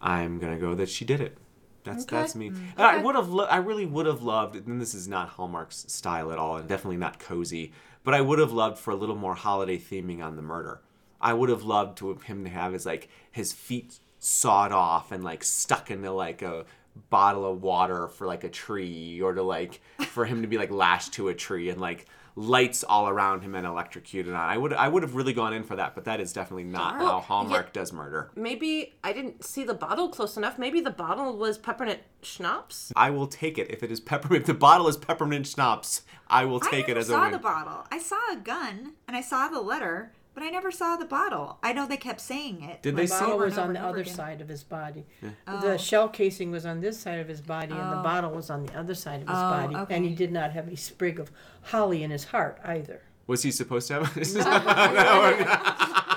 Speaker 1: I'm gonna go that she did it. That's
Speaker 3: Okay.
Speaker 1: that's me. Mm. And I would have, lo- I really would have loved. And this is not Hallmark's style at all, and definitely not cozy. But I would have loved for a little more holiday theming on the murder. I would have loved to have him to have his like his feet sawed off and like stuck into like a bottle of water for like a tree, or to like for him to be like lashed to a tree and like lights all around him and electrocuted on. I would I would have really gone in for that, but that is definitely not how Hallmark
Speaker 3: yeah.
Speaker 1: does murder.
Speaker 3: Maybe I didn't see the bottle close enough. Maybe the bottle was peppermint schnapps.
Speaker 1: I will take it if it is peppermint. If the bottle is peppermint schnapps, I will
Speaker 2: I
Speaker 1: take it
Speaker 2: never
Speaker 1: as a
Speaker 2: saw the bottle. I saw a gun and I saw the letter, but I never saw the bottle. I know they kept saying it.
Speaker 1: Did
Speaker 2: like,
Speaker 1: they
Speaker 4: The
Speaker 1: say-
Speaker 4: bottle
Speaker 2: over
Speaker 4: was on the other
Speaker 2: again.
Speaker 4: side of his body.
Speaker 2: Oh.
Speaker 4: The shell casing was on this side of his body, and the oh. bottle was on the other side of his
Speaker 2: Oh,
Speaker 4: body. And he did not have a sprig of holly in his heart either.
Speaker 1: Was he supposed to have?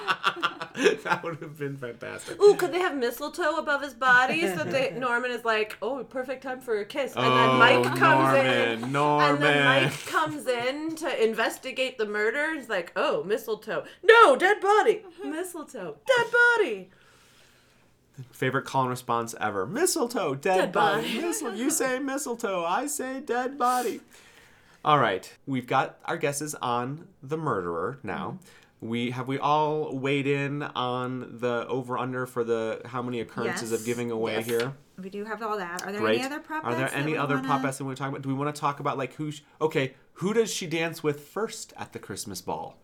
Speaker 1: that would have been fantastic.
Speaker 3: Ooh, could they have mistletoe above his body so that Norman is like, oh, perfect time for a kiss, and then oh, Mike comes in,
Speaker 1: Oh, Norman,
Speaker 3: and then Mike comes in to investigate the murder. He's like, oh, mistletoe, no, dead body, uh-huh. mistletoe, dead body.
Speaker 1: Favorite call and response ever. Mistletoe, dead,
Speaker 3: Dead
Speaker 1: body.
Speaker 3: body.
Speaker 1: Mistle- you say mistletoe, I say dead body. All right, we've got our guesses on the murderer now. Mm-hmm. We have we all weighed in on the over under for the how many occurrences
Speaker 2: Yes.
Speaker 1: of giving away
Speaker 3: Yes.
Speaker 1: here.
Speaker 2: We do have all that. Are there
Speaker 1: Great.
Speaker 2: any other prop
Speaker 1: Are there any other
Speaker 2: wanna-
Speaker 1: prop bets that we want to talk about? Do we want to talk about like who? Sh- okay, who does she dance with first at the Christmas ball?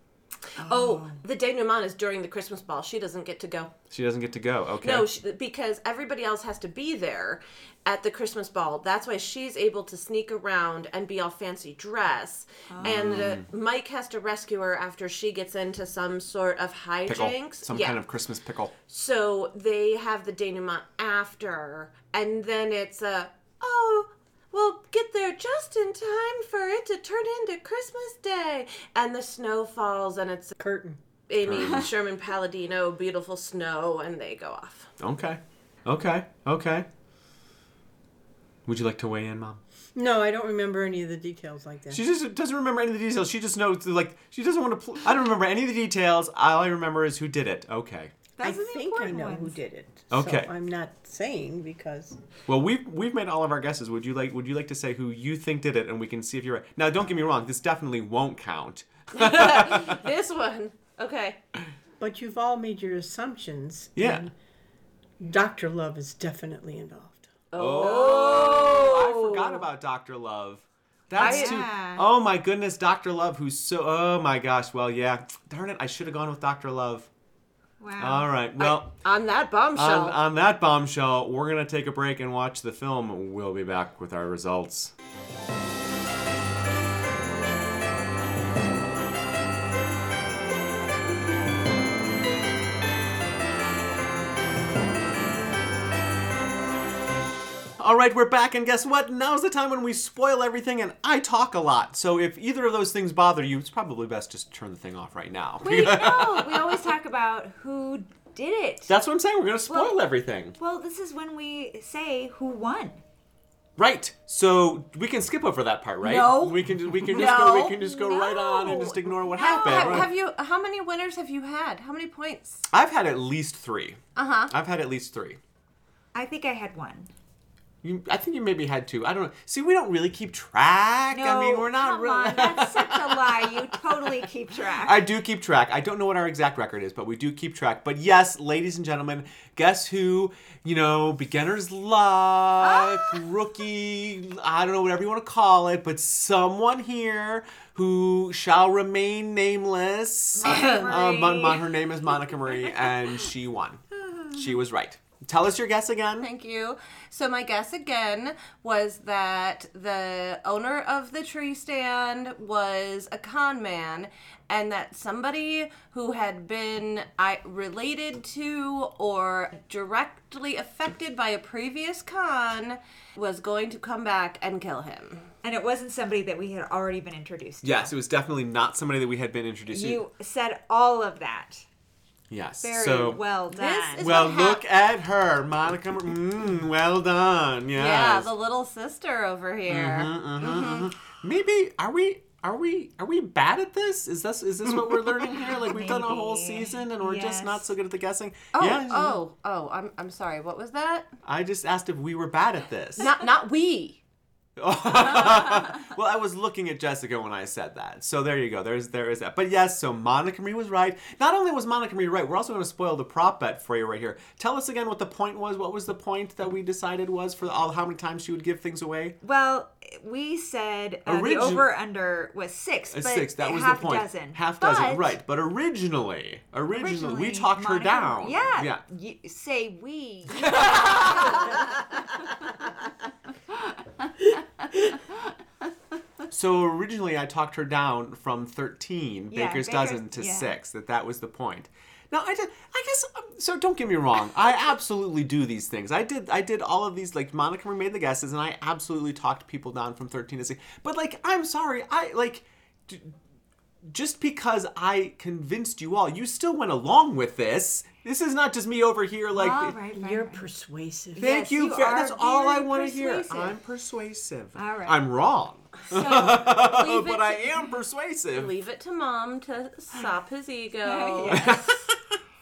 Speaker 3: Oh, the denouement is during the Christmas ball. She doesn't get to go.
Speaker 1: She doesn't get to go. Okay.
Speaker 3: No, she, because everybody else has to be there at the Christmas ball. That's why she's able to sneak around and be all fancy dress. And uh, Mike has to rescue her after she gets into some sort of
Speaker 1: pickle.
Speaker 3: hijinks.
Speaker 1: Some
Speaker 3: yeah.
Speaker 1: kind of Christmas pickle.
Speaker 3: So they have the denouement after, and then it's a oh. We'll get there just in time for it to turn into Christmas Day. And the snow falls, and it's
Speaker 4: Curtain.
Speaker 3: Amy Sherman Palladino, beautiful snow, and they go off.
Speaker 1: Okay. Okay. Okay. Would you like to weigh in, Mom?
Speaker 4: No, I don't remember any of the details like that.
Speaker 1: She just doesn't remember any of the details. She just knows, like, she doesn't want to. Pl- I don't remember any of the details. All I remember is who did it. Okay.
Speaker 4: I
Speaker 2: Those are the
Speaker 4: think I
Speaker 2: important
Speaker 4: know who did it.
Speaker 1: Okay.
Speaker 4: So I'm not saying because
Speaker 1: Well, we've we've made all of our guesses. Would you like Would you like to say who you think did it, and we can see if you're right? Now, don't get me wrong. This definitely won't count.
Speaker 3: This one. Okay.
Speaker 4: but you've all made your assumptions.
Speaker 1: Yeah.
Speaker 4: and Dr. Love is definitely involved.
Speaker 1: Oh. oh, I forgot about Doctor Love. That's
Speaker 3: I-
Speaker 1: too.
Speaker 2: Yeah.
Speaker 1: Oh my goodness, Doctor Love, who's so. Oh my gosh. Well, yeah. Darn it, I should have gone with Doctor Love.
Speaker 2: Wow.
Speaker 1: All right. Well,
Speaker 3: On that bombshell.
Speaker 1: on, on that bombshell, we're gonna take a break and watch the film. We'll be back with our results. All right, we're back, and guess what? Now's the time when we spoil everything, and I talk a lot. So if either of those things bother you, it's probably best just to turn the thing off right now.
Speaker 2: Wait, no. We always talk about who did it.
Speaker 1: That's what I'm saying. We're gonna spoil
Speaker 2: Well-
Speaker 1: everything.
Speaker 2: Well, this is when we say who won.
Speaker 1: Right. So we can skip over that part, right?
Speaker 3: No.
Speaker 1: We can we can just go we can just go right on and just ignore what
Speaker 3: How-
Speaker 1: happened.
Speaker 3: have, have you? How many winners have you had? How many points?
Speaker 1: I've had at least three.
Speaker 3: Uh huh.
Speaker 1: I've had at least three.
Speaker 2: I think I had one.
Speaker 1: You, I think you maybe had two. I don't know. See, we don't really keep track. I mean, we're not
Speaker 2: come
Speaker 1: really.
Speaker 2: on, that's such a lie. You totally keep track.
Speaker 1: I do keep track. I don't know what our exact record is, but we do keep track. But yes, ladies and gentlemen, guess who? You know, beginner's luck, rookie, I don't know, whatever you want to call it, but someone here who shall remain nameless.
Speaker 2: Monica
Speaker 1: Uh, Mon-
Speaker 2: Marie.
Speaker 1: Mon- her name is Monica Marie, and she won. She was right. Tell us your guess again.
Speaker 3: Thank you. So my guess again was that the owner of the tree stand was a con man and that somebody who had been I, related to or directly affected by a previous con was going to come back and kill him.
Speaker 2: and it wasn't somebody that we had already been introduced to.
Speaker 1: Yes, it was definitely not somebody that we had been introduced to.
Speaker 2: You said all of that.
Speaker 1: Yes.
Speaker 2: Very
Speaker 1: so,
Speaker 2: well done.
Speaker 3: is-
Speaker 1: Well,
Speaker 3: what hap-
Speaker 1: look at her, Monica. Mm, well done. Yes.
Speaker 3: Yeah, the little sister over here.
Speaker 1: Mm-hmm. Maybe are we are we are we bad at this? Is this is this what we're learning here? Like we've done a whole season and we're just not so good at the guessing.
Speaker 3: Oh,
Speaker 1: yeah.
Speaker 3: oh, oh, I'm I'm sorry. What was that?
Speaker 1: I just asked if we were bad at this.
Speaker 3: Not not we.
Speaker 1: well, I was looking at Jessica when I said that. So there you go. There's there is that. But yes, so Monica Marie was right. Not only was Monica Marie right, we're also going to spoil the prop bet for you right here. Tell us again what the point was. What was the point that we decided was for all how many times she would give things away?
Speaker 2: Well, we said uh, the over under was six,
Speaker 1: A
Speaker 2: but
Speaker 1: six. That was
Speaker 2: half
Speaker 1: the point.
Speaker 2: dozen.
Speaker 1: Half dozen. Right. But originally, originally, we
Speaker 2: originally,
Speaker 1: talked her down.
Speaker 2: Yeah.
Speaker 1: Yeah.
Speaker 2: You say we.
Speaker 1: So originally, I talked her down from thirteen
Speaker 2: Yeah,
Speaker 1: Baker's
Speaker 2: Baker's-
Speaker 1: dozen to
Speaker 2: yeah.
Speaker 1: six. That that was the point. Now I did. I guess. Um, so don't get me wrong. I absolutely do these things. I did. I did all of these. Like Monica made the guesses, and I absolutely talked people down from thirteen to six. But like, I'm sorry. I like. D- just because I convinced you all, you still went along with this. This is not just me over here, like.
Speaker 2: all right, right,
Speaker 4: You're
Speaker 2: right.
Speaker 4: persuasive.
Speaker 1: Thank
Speaker 2: Yes,
Speaker 1: you.
Speaker 2: you are
Speaker 1: That's all I want to hear. I'm persuasive.
Speaker 2: All right.
Speaker 1: I'm wrong,
Speaker 3: Leave it
Speaker 1: but I am persuasive.
Speaker 3: Leave it to mom to sop his ego.
Speaker 2: Yes.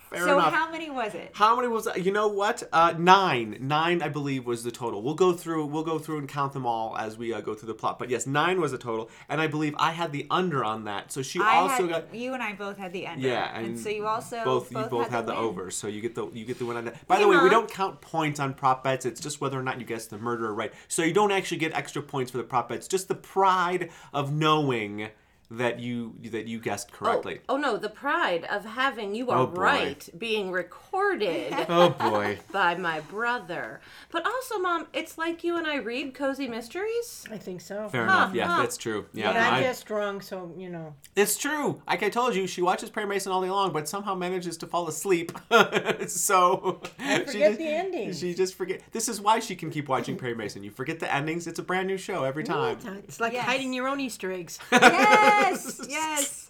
Speaker 1: Fair
Speaker 2: so
Speaker 1: enough.
Speaker 2: how many was it?
Speaker 1: How many was? You know what? Uh, nine. Nine, I believe, was the total. We'll go through. We'll go through and count them all as we uh, go through the plot. But yes, nine was a total, and I believe I had the under on that. So she
Speaker 2: I
Speaker 1: also
Speaker 2: had,
Speaker 1: got.
Speaker 2: you and I both had the under.
Speaker 1: Yeah, and,
Speaker 2: so you also
Speaker 1: both, you both
Speaker 2: had,
Speaker 1: had the,
Speaker 2: win.
Speaker 1: over, so you get the you get the win on that. By the way, we don't count points on prop bets. It's just whether or not you guess the murderer right. So you don't actually get extra points for the prop bets. Just the pride of knowing that you that you guessed
Speaker 3: Oh,
Speaker 1: correctly.
Speaker 3: oh no, the pride of having you oh, are
Speaker 1: Oh,
Speaker 3: right being recorded
Speaker 1: Oh boy.
Speaker 3: by my brother. But also, mom, it's like you and I read cozy mysteries.
Speaker 4: I think so.
Speaker 1: Fair
Speaker 3: Huh,
Speaker 1: enough. Yeah,
Speaker 3: huh.
Speaker 1: that's true. Yeah,
Speaker 4: And
Speaker 1: no,
Speaker 4: I
Speaker 1: I-
Speaker 4: guessed wrong, so you know.
Speaker 1: It's true. Like I told you, she watches Perry Mason all day long, but somehow manages to fall asleep. so
Speaker 4: I
Speaker 1: she
Speaker 4: forget
Speaker 1: just-
Speaker 4: the ending.
Speaker 1: She just forget. This is why she can keep watching Perry Mason. You forget the endings. It's a brand new show every time.
Speaker 4: It's like
Speaker 2: Yes.
Speaker 4: hiding your own Easter eggs.
Speaker 2: Yes, yes.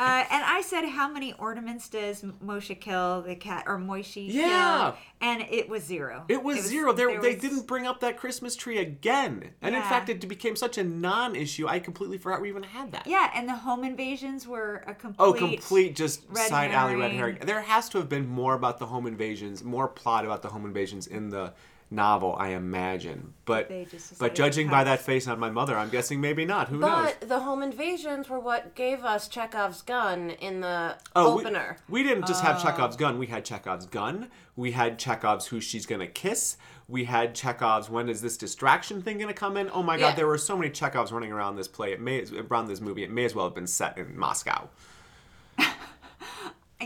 Speaker 2: Uh, and I said, how many ornaments does Moshe kill the cat or Moishe
Speaker 1: Yeah.
Speaker 2: kill? And it was zero.
Speaker 1: It was, zero. There,
Speaker 2: there
Speaker 1: they
Speaker 2: was-
Speaker 1: didn't bring up that Christmas tree again. And in fact, it became such a non-issue. I completely forgot we even had that.
Speaker 2: Yeah, and the home invasions were a complete.
Speaker 1: Oh, complete just side alley red
Speaker 2: herring.
Speaker 1: herring. There has to have been more about the home invasions, more plot about the home invasions in the novel, I imagine. But but judging by that face on my mother, I'm guessing maybe not. Who knows?
Speaker 3: But the home invasions were what gave us Chekhov's gun in the
Speaker 1: Oh, we-
Speaker 3: opener.
Speaker 1: We, didn't just have oh. Chekhov's gun. We had Chekhov's gun. We had Chekhov's who she's gonna kiss. We had Chekhov's when is this distraction thing gonna come in? Oh my god,
Speaker 3: Yeah.
Speaker 1: there were so many Chekhovs running around this play. It may around this movie. It may as well have been set in Moscow.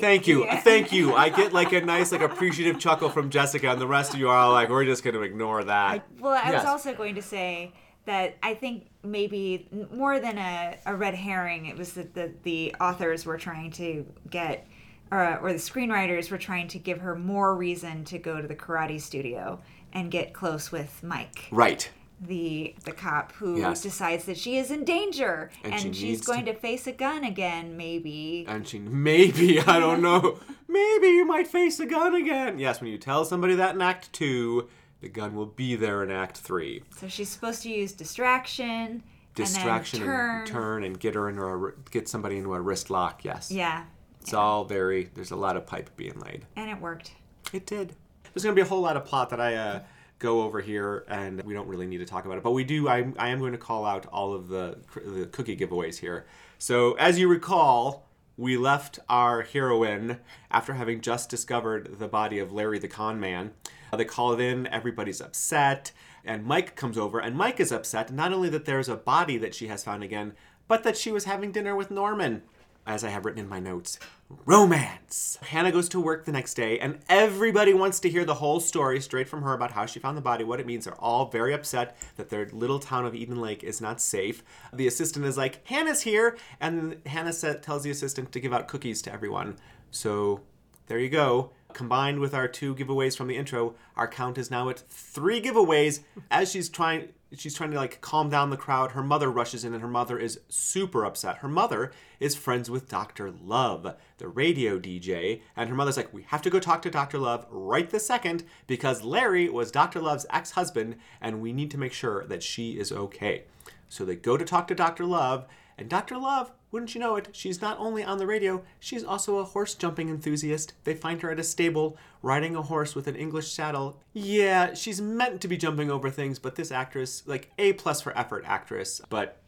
Speaker 1: Thank you,
Speaker 2: Yeah.
Speaker 1: thank you. I get like a nice, like appreciative chuckle from Jessica, and the rest of you are all like, "We're just gonna ignore that."
Speaker 2: Well, I
Speaker 1: Yes.
Speaker 2: was also going to say that I think maybe more than a, a red herring, it was that the, the authors were trying to get, or, or the screenwriters were trying to give her more reason to go to the karate studio and get close with Mike,
Speaker 1: Right.
Speaker 2: The the cop who
Speaker 1: Yes.
Speaker 2: decides that she is in danger
Speaker 1: And
Speaker 2: and,
Speaker 1: she
Speaker 2: she's going
Speaker 1: to-
Speaker 2: to... face a gun again, maybe.
Speaker 1: And she maybe I don't know. Maybe you might face a gun again. Yes, when you tell somebody that in Act Two, the gun will be there in Act Three.
Speaker 2: So she's supposed to use distraction,
Speaker 1: distraction
Speaker 2: and turn.
Speaker 1: and turn and get her into a get somebody into a wrist lock. Yes,
Speaker 2: Yeah,
Speaker 1: it's all very. There's a lot of pipe being laid.
Speaker 2: and it worked.
Speaker 1: It did. There's gonna be a whole lot of plot that I uh, go over here, and we don't really need to talk about it. But we do. I, I am going to call out all of the the cookie giveaways here. So as you recall, we left our heroine after having just discovered the body of Larry the con man. They call it in. Everybody's upset, and Mike comes over, and Mike is upset not only that there's a body that she has found again, but that she was having dinner with Norman as I have written in my notes, romance. Hannah goes to work the next day, and everybody wants to hear the whole story straight from her about how she found the body, what it means. They're all very upset that their little town of Eden Lake is not safe. The assistant is like, Hannah's here, and Hannah tells the assistant to give out cookies to everyone. So there you go. Combined with our two giveaways from the intro, our count is now at three giveaways. As she's trying, she's trying to like calm down the crowd. Her mother rushes in, and her mother is super upset. Her mother is friends with Doctor Love, the radio DJ, and her mother's like, "We have to go talk to Doctor Love right this second because Larry was Doctor Love's ex-husband, and we need to make sure that she is okay." So they go to talk to Doctor Love, and Dr. Love, wouldn't you know it, she's not only on the radio, she's also a horse jumping enthusiast. They find her at a stable, riding a horse with an English saddle. Yeah, she's meant to be jumping over things, but this actress, like A plus for effort actress, but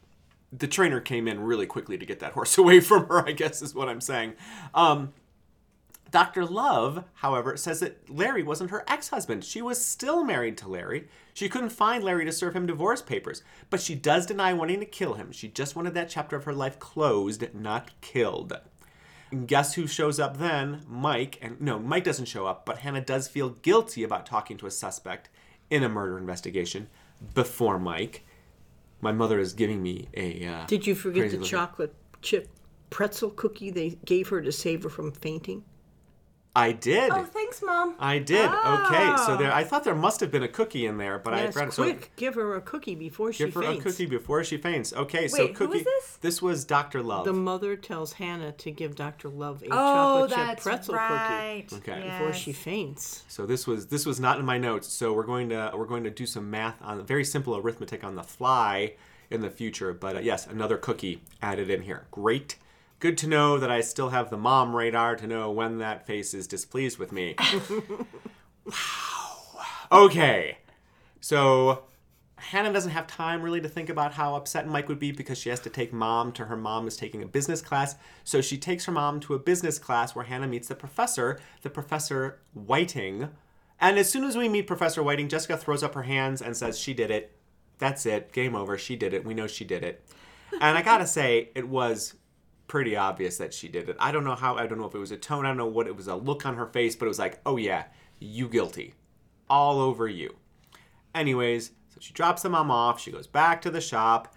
Speaker 1: the trainer came in really quickly to get that horse away from her, I guess is what I'm saying. Um, Dr. Love, however, says that Larry wasn't her ex husband. She was still married to Larry. She couldn't find Larry to serve him divorce papers, but she does deny wanting to kill him. She just wanted that chapter of her life closed, not killed. And guess who shows up then? Mike. And no, Mike doesn't show up, but Hannah does feel guilty about talking to a suspect in a murder investigation before Mike. My mother is giving me a. Uh,
Speaker 4: Did you forget the chocolate chip pretzel cookie they gave her to save her from fainting?
Speaker 1: I did.
Speaker 3: Oh, thanks, Mom.
Speaker 1: I did. Okay, so there. I thought there must have been a cookie in there, but I
Speaker 4: Yes,
Speaker 1: forgot.
Speaker 4: quick,
Speaker 1: So
Speaker 4: give her a cookie before she
Speaker 1: give her
Speaker 4: faints.
Speaker 1: a cookie before she faints. Okay, so
Speaker 2: Wait, who
Speaker 1: cookie.
Speaker 2: was this?
Speaker 1: was Doctor Love.
Speaker 4: The mother tells Hannah to give Dr. Love a
Speaker 2: Oh,
Speaker 4: chocolate chip
Speaker 2: that's
Speaker 4: pretzel
Speaker 2: right.
Speaker 1: Okay.
Speaker 4: cookie before she faints.
Speaker 1: So this was this was not in my notes. So we're going to we're going to do some math on very simple arithmetic on the fly in the future. But uh, yes, another cookie added in here. Great. Good to know that I still have the mom radar to know when that face is displeased with me. wow. Okay. So Hannah doesn't have time really to think about how upset Mike would be because she has to take mom to her mom is taking a business class. So she takes her mom to a business class where Hannah meets the professor, the professor Whiting. And as soon as we meet Professor Whiting, Jessica throws up her hands and says, She did it. That's it. Game over. She did it. We know she did it. And I gotta say, it was pretty obvious that she did it. I don't know how, I don't know if it was a tone, I don't know what it was, a look on her face, but it was like, oh yeah, you guilty. All over you. Anyways, so she drops the mom off. She goes back to the shop.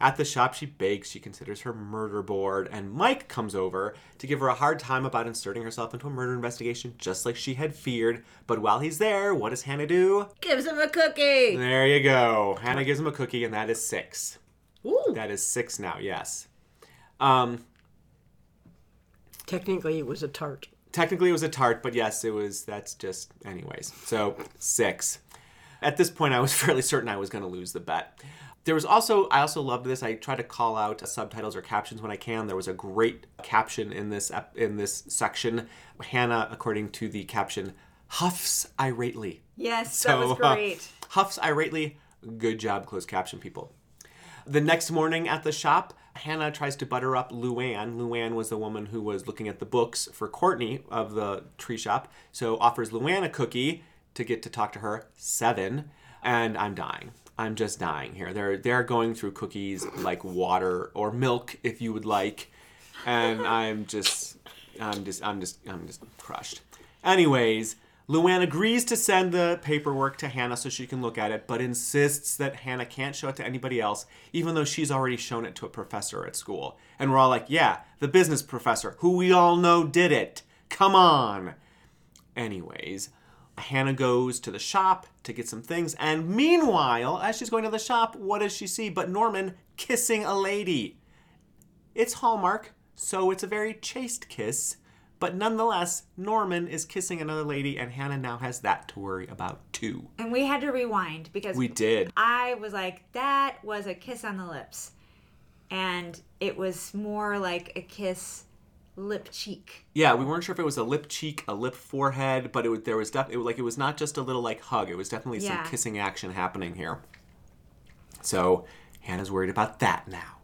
Speaker 1: At the shop, she bakes. She considers her murder board. And Mike comes over to give her a hard time about inserting herself into a murder investigation, just like she had feared. But while he's there, what does Hannah do?
Speaker 3: Gives him a cookie.
Speaker 1: There you go. Hannah gives him a cookie, and that is six.
Speaker 4: Ooh.
Speaker 1: That is six now, yes. Um,
Speaker 4: Technically, it was a tart.
Speaker 1: technically it was a tart, but yes, it was. That's just, anyways. So six. At this point, I was fairly certain I was going to lose the bet. There was also, I also loved this. I try to call out subtitles or captions when I can. There was a great caption in this in this section. Hannah, according to the caption, huffs irately.
Speaker 2: Yes, that was
Speaker 1: uh,
Speaker 2: great.
Speaker 1: huffs irately. Good job, closed caption people. The next morning at the shop, Hannah tries to butter up Luann. Luann was the woman who was looking at the books for Courtney of the tree shop. So offers Luann a cookie to get to talk to her. Seven. And I'm dying. I'm just dying here. They're they're going through cookies like water or milk if you would like. And I'm just I'm just I'm just I'm just crushed. Anyways, Luann agrees to send the paperwork to Hannah so she can look at it, but insists that Hannah can't show it to anybody else, even though she's already shown it to a professor at school. And we're all like, yeah, the business professor, who we all know did it. Come on. Anyways, Hannah goes to the shop to get some things, and meanwhile, as she's going to the shop, what does she see but Norman kissing a lady? It's Hallmark, so it's a very chaste kiss, but nonetheless, Norman is kissing another lady, and Hannah now has that to worry about too.
Speaker 2: And we had to rewind because
Speaker 1: We did.
Speaker 2: I was like, that was a kiss on the lips. And it was more like a kiss lip cheek.
Speaker 1: Yeah, we weren't sure if it was a lip cheek, a lip forehead, but it was, there was definitely like it was not just a little like hug. It was definitely
Speaker 2: Yeah.
Speaker 1: some kissing action happening here. So Hannah's worried about that now.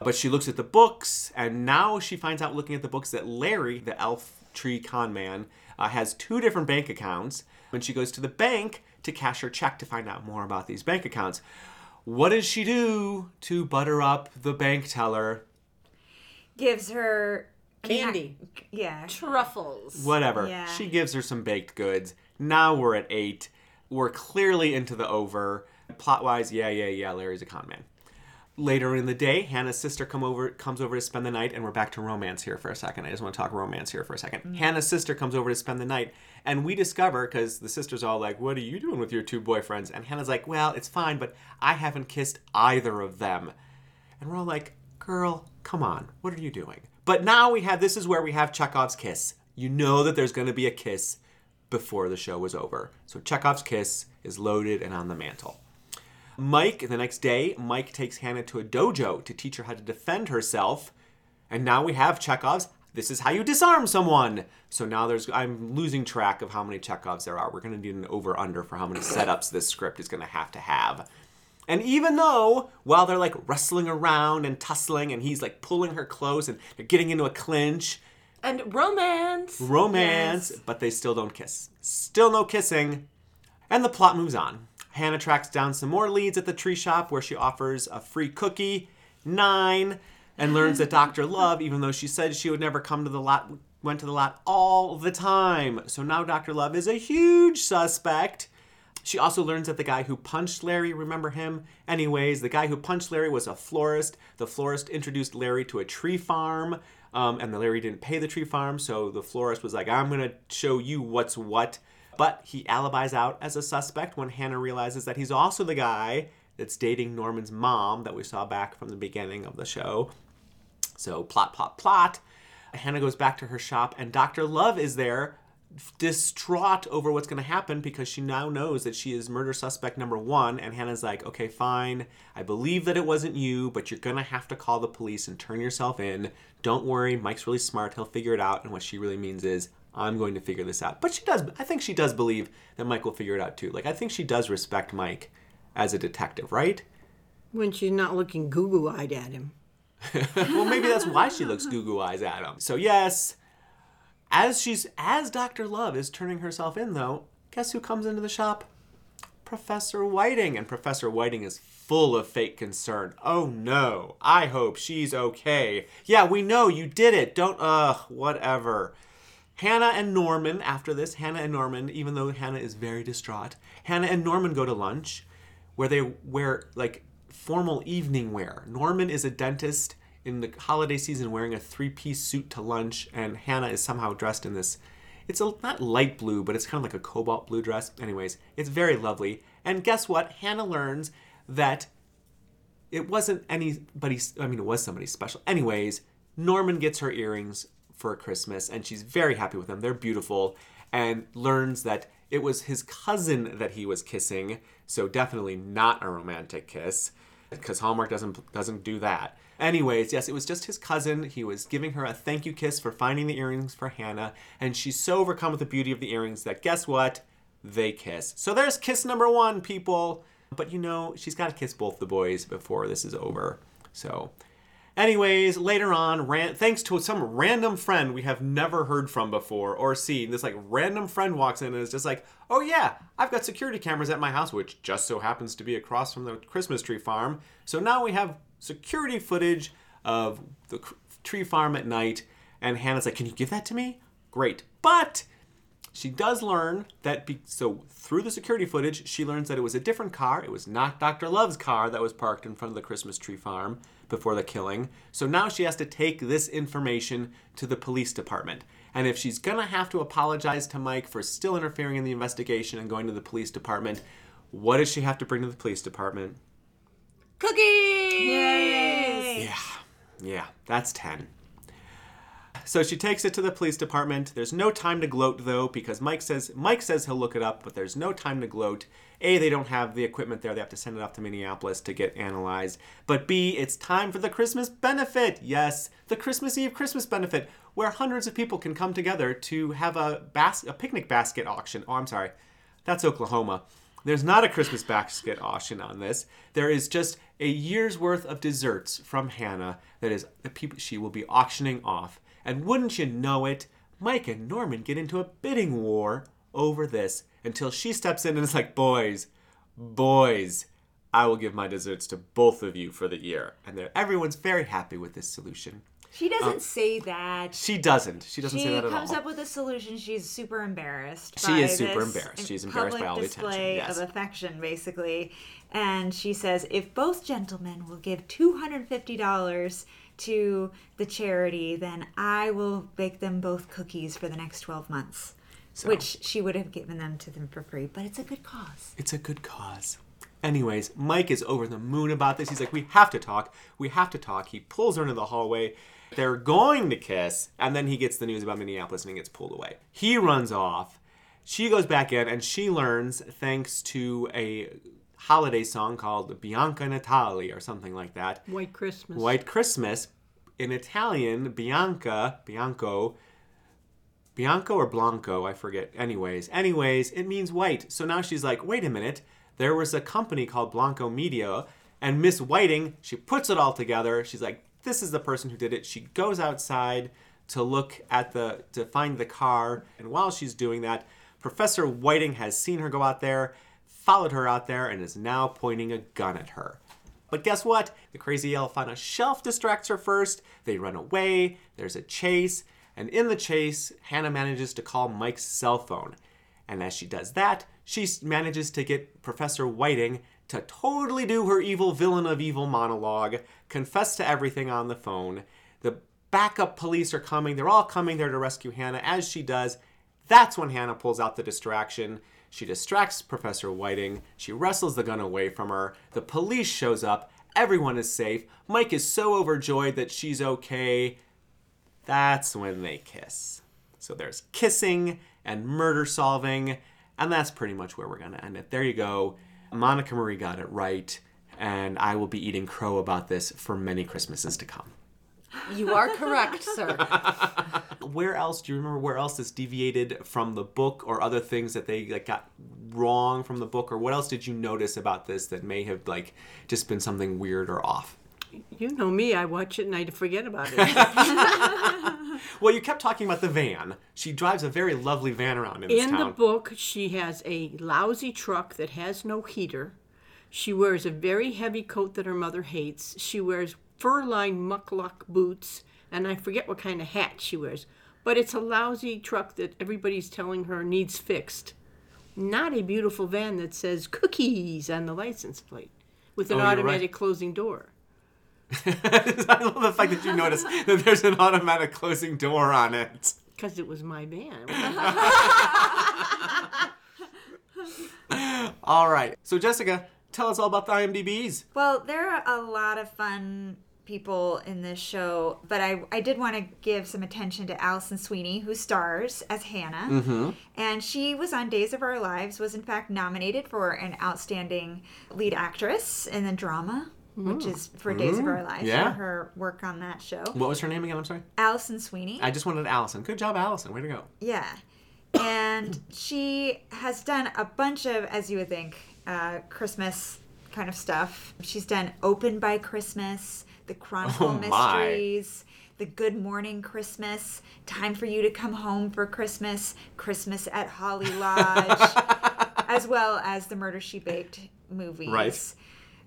Speaker 1: But she looks at the books, and now she finds out looking at the books that Larry, the elf tree con man, uh, has two different bank accounts. When she goes to the bank to cash her check to find out more about these bank accounts, what does she do to butter up the bank teller?
Speaker 2: Gives her I mean, I-
Speaker 4: Candy.
Speaker 2: yeah.
Speaker 3: Truffles.
Speaker 1: Whatever.
Speaker 2: Yeah.
Speaker 1: She gives her some baked goods. Now we're at eight. We're clearly into the over. Plot wise, yeah, yeah, yeah. Larry's a con man. Later in the day, Hannah's sister come over comes over to spend the night, and we're back to romance here for a second. I just want to talk romance here for a 2nd mm. Hannah's sister comes over to spend the night, and we discover because the sister's all like, "What are you doing with your two boyfriends?" And Hannah's like, "Well, it's fine, but I haven't kissed either of them." And we're all like, girl, come on, what are you doing? But now we have this is where we have Chekhov's kiss. You know that there's going to be a kiss before the show was over. So Chekhov's kiss is loaded and on the mantle. Mike, the next day, Mike takes Hannah to a dojo to teach her how to defend herself. And now we have Chekhov's. This is how you disarm someone. So now there's, I'm losing track of how many Chekhovs there are. We're going to need an over under for how many setups this script is going to have to have. And even though, while they're like wrestling around and tussling, and he's like pulling her close and they're getting into a clinch,
Speaker 3: And romance.
Speaker 1: romance,
Speaker 2: Yes.
Speaker 1: but they still don't kiss. Still no kissing. And the plot moves on. Hannah tracks down some more leads at the tree shop where she offers a free cookie, nine, and learns that Dr. Love, even though she said she would never come to the lot, went to the lot all the time. So now Dr. Love is a huge suspect. She also learns that the guy who punched Larry, remember him? Anyways, the guy who punched Larry was a florist. The florist introduced Larry to a tree farm, um, and the Larry didn't pay the tree farm, so the florist was like, I'm gonna show you what's what. But he alibis out as a suspect when Hannah realizes that he's also the guy that's dating Norman's mom that we saw back from the beginning of the show. So plot, plot, plot. Hannah goes back to her shop, and Dr. Love is there, distraught over what's going to happen because she now knows that she is murder suspect number one. And Hannah's like, okay, fine. I believe that it wasn't you, but you're going to have to call the police and turn yourself in. Don't worry. Mike's really smart. He'll figure it out. And what she really means is, I'm going to figure this out. But she does, I think she does believe that Mike will figure it out too. Like, I think she does respect Mike as a detective, right?
Speaker 4: When she's not looking goo goo eyed at him.
Speaker 1: well, maybe that's why she looks goo goo eyes at him. So yes, as she's as Doctor Love is turning herself in, though, guess who comes into the shop? Professor Whiting, and Professor Whiting is full of fake concern. Oh no, I hope she's okay. Yeah, we know you did it. Don't ugh, whatever. Hannah and Norman, after this, Hannah and Norman, even though Hannah is very distraught, Hannah and Norman go to lunch where they wear like formal evening wear. Norman is a dentist in the holiday season wearing a three piece suit to lunch, and Hannah is somehow dressed in this. It's a, not light blue, but it's kind of like a cobalt blue dress. Anyways, it's very lovely. And guess what? Hannah learns that it wasn't anybody i mean it was somebody special anyways norman gets her earrings for christmas and she's very happy with them. They're beautiful and learns that it was his cousin that he was kissing so definitely not a romantic kiss because hallmark doesn't doesn't do that. Anyways yes it was just his cousin. He was giving her a thank you kiss for finding the earrings for hannah and she's so overcome with the beauty of the earrings that guess what? They kiss. So there's kiss number one people. But you know, she's got to kiss both the boys before this is over. So, anyways, later on, ran- thanks to some random friend we have never heard from before or seen, this like random friend walks in and is just like, oh yeah, I've got security cameras at my house, which just so happens to be across from the Christmas tree farm. So now we have security footage of the tree farm at night. And Hannah's like, can you give that to me? Great. But she does learn that be- so through the security footage she learns that it was a different car it was not dr love's car that was parked in front of the christmas tree farm before the killing so now she has to take this information to the police department and if she's gonna have to apologize to mike for still interfering in the investigation and going to the police department what does she have to bring to the police department
Speaker 3: Cookies!
Speaker 2: Yay!
Speaker 1: yeah yeah that's 10 So she takes it to the police department. There's no time to gloat though, because Mike says Mike says he'll look it up, but there's no time to gloat. A, they don't have the equipment there. They have to send it off to Minneapolis to get analyzed. But B, it's time for the Christmas benefit. Yes, the Christmas Eve Christmas benefit, where hundreds of people can come together to have a bas- a picnic basket auction. Oh, I'm sorry. That's Oklahoma. There's not a Christmas basket auction on this. There is just a year's worth of desserts from Hannah that is the people she will be auctioning off. And wouldn't you know it, Mike and Norman get into a bidding war over this until she steps in and is like, "Boys, boys, I will give my desserts to both of you for the year." And everyone's very happy with this solution.
Speaker 2: She uh, doesn't say that.
Speaker 1: She doesn't. She doesn't
Speaker 2: She
Speaker 1: say that at all.
Speaker 2: She comes up with a solution. She's super embarrassed.
Speaker 1: She is super embarrassed. She's embarrassed by all the attention,
Speaker 2: display
Speaker 1: yes.
Speaker 2: of affection, basically. And she says, if both gentlemen will give two hundred fifty dollars to the charity, then I will bake them both cookies for the next twelve months. Which she would have given them to them for free, but it's a good cause.
Speaker 1: It's a good cause. Anyways, Mike is over the moon about this. He's like, We have to talk. We have to talk. He pulls her into the hallway. They're going to kiss. And then he gets the news about Minneapolis and he gets pulled away. He runs off. She goes back in and she learns, thanks to a holiday song called Bianca Natale or something like that,
Speaker 4: White Christmas.
Speaker 1: White Christmas. In Italian, Bianca, Bianco, Bianco or Blanco, I forget. Anyways, anyways, it means white. So now she's like, wait a minute. There was a company called Blanco Media, and Miss Whiting, she puts it all together. She's like, this is the person who did it. She goes outside to look at the to find the car, and while she's doing that, Professor Whiting has seen her go out there, followed her out there, and is now pointing a gun at her. But guess what? The crazy elf on a shelf distracts her first. They run away. There's a chase. And in the chase, Hannah manages to call Mike's cell phone. And as she does that, she manages to get Professor Whiting to totally do her evil villain of evil monologue, confess to everything on the phone. The backup police are coming. They're all coming there to rescue Hannah. As she does, that's when Hannah pulls out the distraction. She distracts Professor Whiting. She wrestles the gun away from her. The police shows up. Everyone is safe. Mike is so overjoyed that she's okay. That's when they kiss. So there's kissing and murder solving, and that's pretty much where we're going to end it. There you go. Monica Marie got it right, and I will be eating crow about this for many Christmases to come.
Speaker 3: You are correct, sir.
Speaker 1: where else do you remember where else this deviated from the book or other things that they like got wrong from the book or what else did you notice about this that may have like just been something weird or off
Speaker 4: You know me, I watch it and I forget about it.
Speaker 1: well you kept talking about the van she drives a very lovely van around in this
Speaker 4: In the book, she has a lousy truck that has no heater. She wears a very heavy coat that her mother hates. She wears fur-lined mukluk boots, and I forget what kind of hat she wears. But it's a lousy truck that everybody's telling her needs fixed. Not a beautiful van that says cookies on the license plate with an
Speaker 1: Oh, you're right.
Speaker 4: automatic closing door.
Speaker 1: i love the fact that you noticed that there's an automatic closing door on it
Speaker 4: Because it was my van.
Speaker 1: all right so jessica tell us all about the imdb's
Speaker 2: Well, there are a lot of fun people in this show, but I, I did want to give some attention to Alison Sweeney, who stars as Hannah.
Speaker 1: Mm-hmm.
Speaker 2: And she was on Days of Our Lives, was in fact nominated for an outstanding lead actress in the drama, which is for Days of Our Lives,
Speaker 1: Mm. Yeah.
Speaker 2: for her work on that show.
Speaker 1: what was her name again i'm sorry
Speaker 2: Alison Sweeney.
Speaker 1: i just wanted alison good job alison way to go
Speaker 2: Yeah. And she has done a bunch of, as you would think, uh, Christmas kind of stuff. She's done Open by Christmas, The Chronicle
Speaker 1: Oh, my.
Speaker 2: Mysteries, The Good Morning Christmas, Time for You to Come Home for Christmas, Christmas at Holly Lodge, as well as the Murder She Baked movies.
Speaker 1: Right.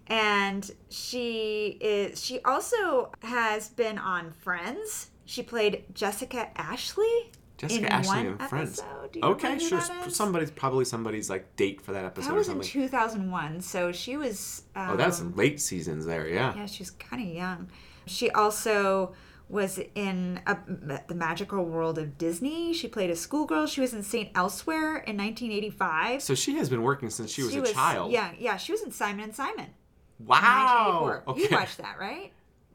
Speaker 2: And she is she also has been on Friends. She played Jessica Ashley.
Speaker 1: Jessica
Speaker 2: in
Speaker 1: Ashley
Speaker 2: one
Speaker 1: and Friends.
Speaker 2: episode. Do you
Speaker 1: Okay, sure. Somebody's probably somebody's like date for that episode
Speaker 2: That
Speaker 1: or
Speaker 2: was in 2001, so she was. Um,
Speaker 1: oh, that's late seasons there. Yeah.
Speaker 2: Yeah, she's kind of young. She also was in a, the magical world of Disney. She played a schoolgirl. She was in Saint Elsewhere in 1985.
Speaker 1: So she has been working since she was a child.
Speaker 2: Yeah, yeah. She was in Simon and Simon.
Speaker 1: Wow.
Speaker 2: 1984.
Speaker 1: Okay.
Speaker 2: You watched that, right?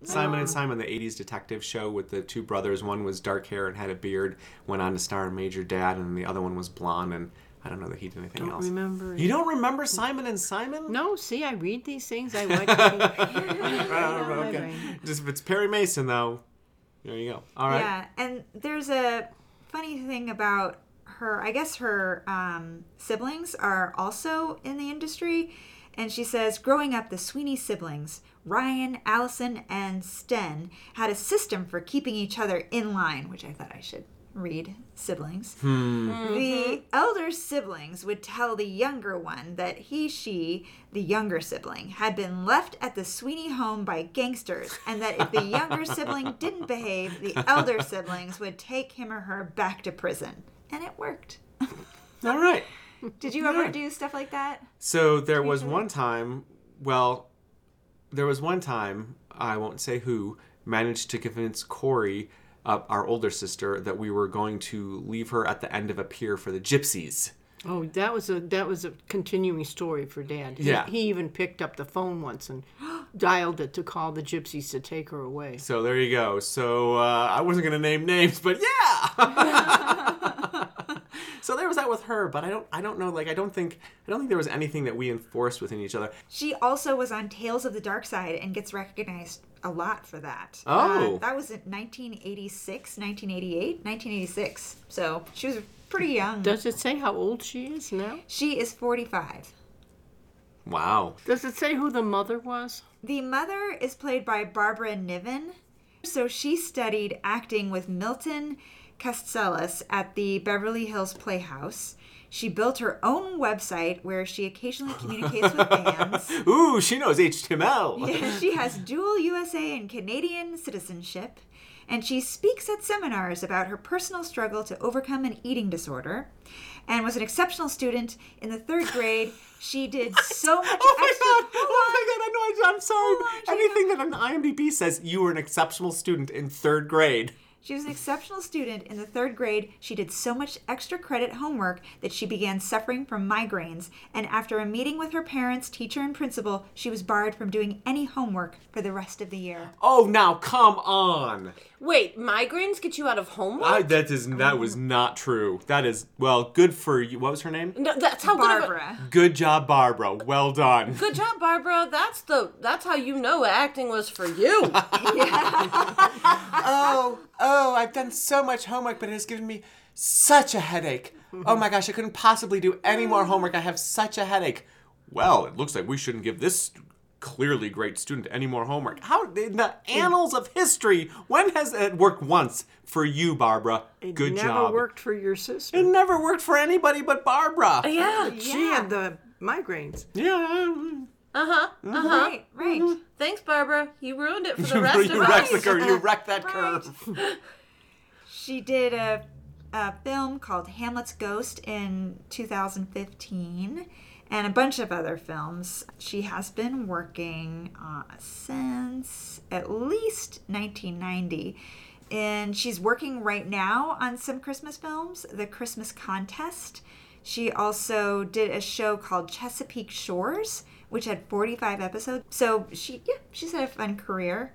Speaker 1: Simon and Simon, the '80s detective show with the two brothers. One was dark hair and had a beard, went on to star in Major Dad, and the other one was blonde. And I don't know that he did anything
Speaker 4: Don't
Speaker 1: else.
Speaker 4: remember.
Speaker 1: You don't remember Simon and Simon?
Speaker 4: No, see, I read these things. I watch.
Speaker 1: Oh, okay. Just if it's Perry Mason though, there you go. All right.
Speaker 2: Yeah, and there's a funny thing about her. I guess her um, siblings are also in the industry, and she says, growing up, the Sweeney siblings, Ryan, Alison, and Sten, had a system for keeping each other in line, which I thought I should read siblings. Hmm. The mm-hmm. elder siblings would tell the younger one that he, she, the younger sibling, had been left at the Sweeney home by gangsters, and that if the younger sibling didn't behave, the elder siblings would take him or her back to prison. And it worked.
Speaker 1: All right.
Speaker 2: Did you ever
Speaker 1: Yeah.
Speaker 2: do stuff like that?
Speaker 1: So there was one time, well, there was one time, I won't say who, managed to convince Corey, uh, our older sister, that we were going to leave her at the end of a pier for the gypsies.
Speaker 4: Oh, that was a that was a continuing story for Dad. He,
Speaker 1: Yeah.
Speaker 4: he even picked up the phone once and dialed it to call the gypsies to take her away.
Speaker 1: So there you go. So uh, I wasn't gonna name names, but yeah. so there was that with her, but I don't, I don't know. Like I don't think, I don't think there was anything that we enforced within each other.
Speaker 2: She also was on Tales of the Dark Side and gets recognized a lot for that.
Speaker 1: Oh.
Speaker 2: Uh, that was in 1986, 1988, 1986. So she was pretty young.
Speaker 4: Does it say how old she is now?
Speaker 2: She is 45.
Speaker 1: Wow.
Speaker 4: Does it say who the mother was?
Speaker 2: The mother is played by Barbara Niven. So she studied acting with Milton Katselas at the Beverly Hills Playhouse. She built her own website where she occasionally communicates with fans.
Speaker 1: Ooh, she knows HTML.
Speaker 2: she has dual USA and Canadian citizenship, and she speaks at seminars about her personal struggle to overcome an eating disorder, and was an exceptional student in the third grade. She did so much
Speaker 1: Oh my
Speaker 2: extra.
Speaker 1: god! Oh my god! I know. I'm sorry.
Speaker 2: On,
Speaker 1: Anything that an IMDb says you were an exceptional student in third grade.
Speaker 2: She was an exceptional student in the third grade. She did so much extra credit homework that she began suffering from migraines. And after a meeting with her parents, teacher, and principal, she was barred from doing any homework for the rest of the year.
Speaker 1: Oh, now come on!
Speaker 3: Wait, migraines get you out of homework?
Speaker 1: I, that is that was oh. not true. That is well, good for you. What was her name?
Speaker 3: no, that's how good a-
Speaker 2: Barbara.
Speaker 1: Good job, Barbara. Well done.
Speaker 3: Good job, Barbara. That's the that's how you know acting was for you.
Speaker 1: oh, oh, I've done so much homework, but it has given me such a headache. Oh my gosh, I couldn't possibly do any more homework. I have such a headache. Well, it looks like we shouldn't give this clearly great student any more homework. How in the annals of history, when has it worked once for you, Barbara?
Speaker 4: It
Speaker 1: Good
Speaker 4: never
Speaker 1: job.
Speaker 4: Never worked for your sister.
Speaker 1: It never worked for anybody but Barbara.
Speaker 3: yeah.
Speaker 4: Oh, she had the migraines.
Speaker 1: Yeah.
Speaker 3: Uh-huh. Uh-huh.
Speaker 2: Right, right.
Speaker 3: Thanks, Barbara. You ruined it for the rest
Speaker 1: you
Speaker 3: of
Speaker 1: wrecked
Speaker 3: us.
Speaker 1: the curve. You wrecked that
Speaker 2: Right.
Speaker 1: curve.
Speaker 2: She did a, a film called Hamlet's Ghost in 2015 and a bunch of other films. She has been working uh, since at least 1990. And she's working right now on some Christmas films, The Christmas Contest. She also did a show called Chesapeake Shores, which had 45 episodes. So she, yeah, she's had a fun career.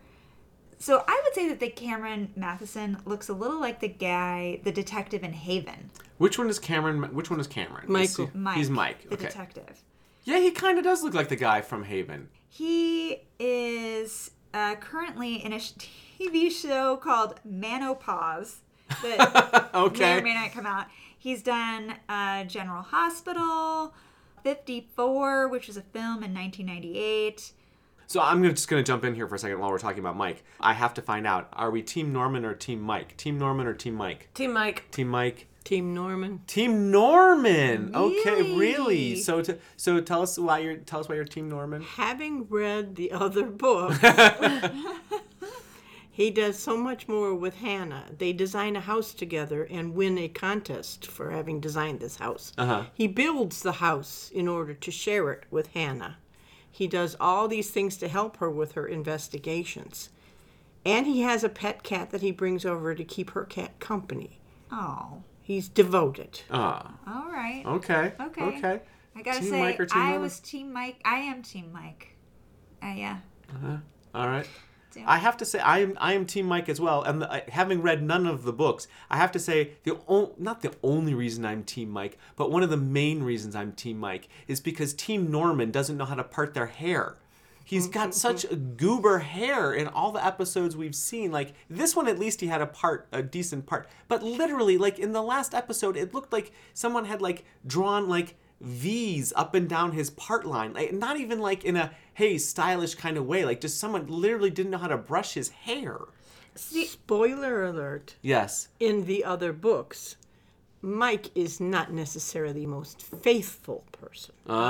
Speaker 2: So I would say that the Cameron Mathison looks a little like the guy, the detective in Haven.
Speaker 1: Which one is Cameron? Which one is Cameron? Is he-
Speaker 4: Michael.
Speaker 2: Mike.
Speaker 1: He's Mike.
Speaker 2: The
Speaker 1: okay.
Speaker 2: detective.
Speaker 1: Yeah, he kind of does look like the guy from Haven.
Speaker 2: He is uh, currently in a TV show called Manopause that may or may not come out. He's done uh, General Hospital, 54, which was a film in 1998.
Speaker 1: So I'm just going to jump in here for a second while we're talking about Mike. I have to find out: Are we Team Norman or Team Mike? Team Norman or Team Mike?
Speaker 3: Team Mike.
Speaker 1: Team Mike.
Speaker 4: Team Norman.
Speaker 1: Team Norman. Okay,
Speaker 2: Really?
Speaker 1: really. So to, so tell us why you're tell us why you're Team Norman.
Speaker 4: Having read the other book, he does so much more with Hannah. They design a house together and win a contest for having designed this house.
Speaker 1: Uh-huh.
Speaker 4: He builds the house in order to share it with Hannah. He does all these things to help her with her investigations. And he has a pet cat that he brings over to keep her cat company.
Speaker 2: Oh,
Speaker 4: He's devoted.
Speaker 1: Ah,
Speaker 2: all right.
Speaker 1: okay.
Speaker 2: Okay.
Speaker 1: Okay.
Speaker 2: I gotta
Speaker 1: Team
Speaker 2: say,
Speaker 1: Mike or Team
Speaker 2: I
Speaker 1: Norman?
Speaker 2: was Team Mike. I am Team Mike. Uh, yeah.
Speaker 1: All right.
Speaker 2: Too.
Speaker 1: I have to say I am I am Team Mike as well. And the, I- having read none of the books, I have to say the o- not the only reason I'm Team Mike, but one of the main reasons I'm Team Mike is because Team Norman doesn't know how to part their hair. He's got mm-hmm, such mm-hmm. a goober hair in all the episodes we've seen. Like this one, at least he had a part, a decent part. But literally, like in the last episode, it looked like someone had like drawn like V's up and down his part line. Like not even like in a hey stylish kind of way. Like just someone literally didn't know how to brush his hair.
Speaker 4: Spoiler alert.
Speaker 1: Yes.
Speaker 4: In the other books, Mike is not necessarily the most faithful person.
Speaker 1: Oh.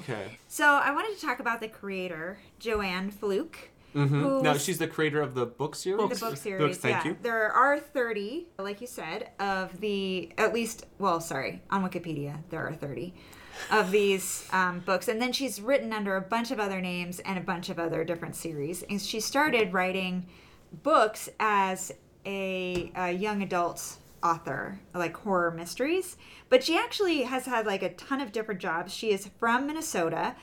Speaker 1: Okay.
Speaker 2: So I wanted to talk about the creator, Joanne Fluke. Who
Speaker 1: Now she's the creator of the book series.
Speaker 2: the book series.
Speaker 1: Books, thank
Speaker 2: yeah.
Speaker 1: you.
Speaker 2: There are 30, like you said, of the, at least, well, sorry, on Wikipedia, there are 30 of these um, books. And then she's written under a bunch of other names and a bunch of other different series. And she started writing books as a, a young adult author, like horror mysteries. But she actually has had like a ton of different jobs. She is from Minnesota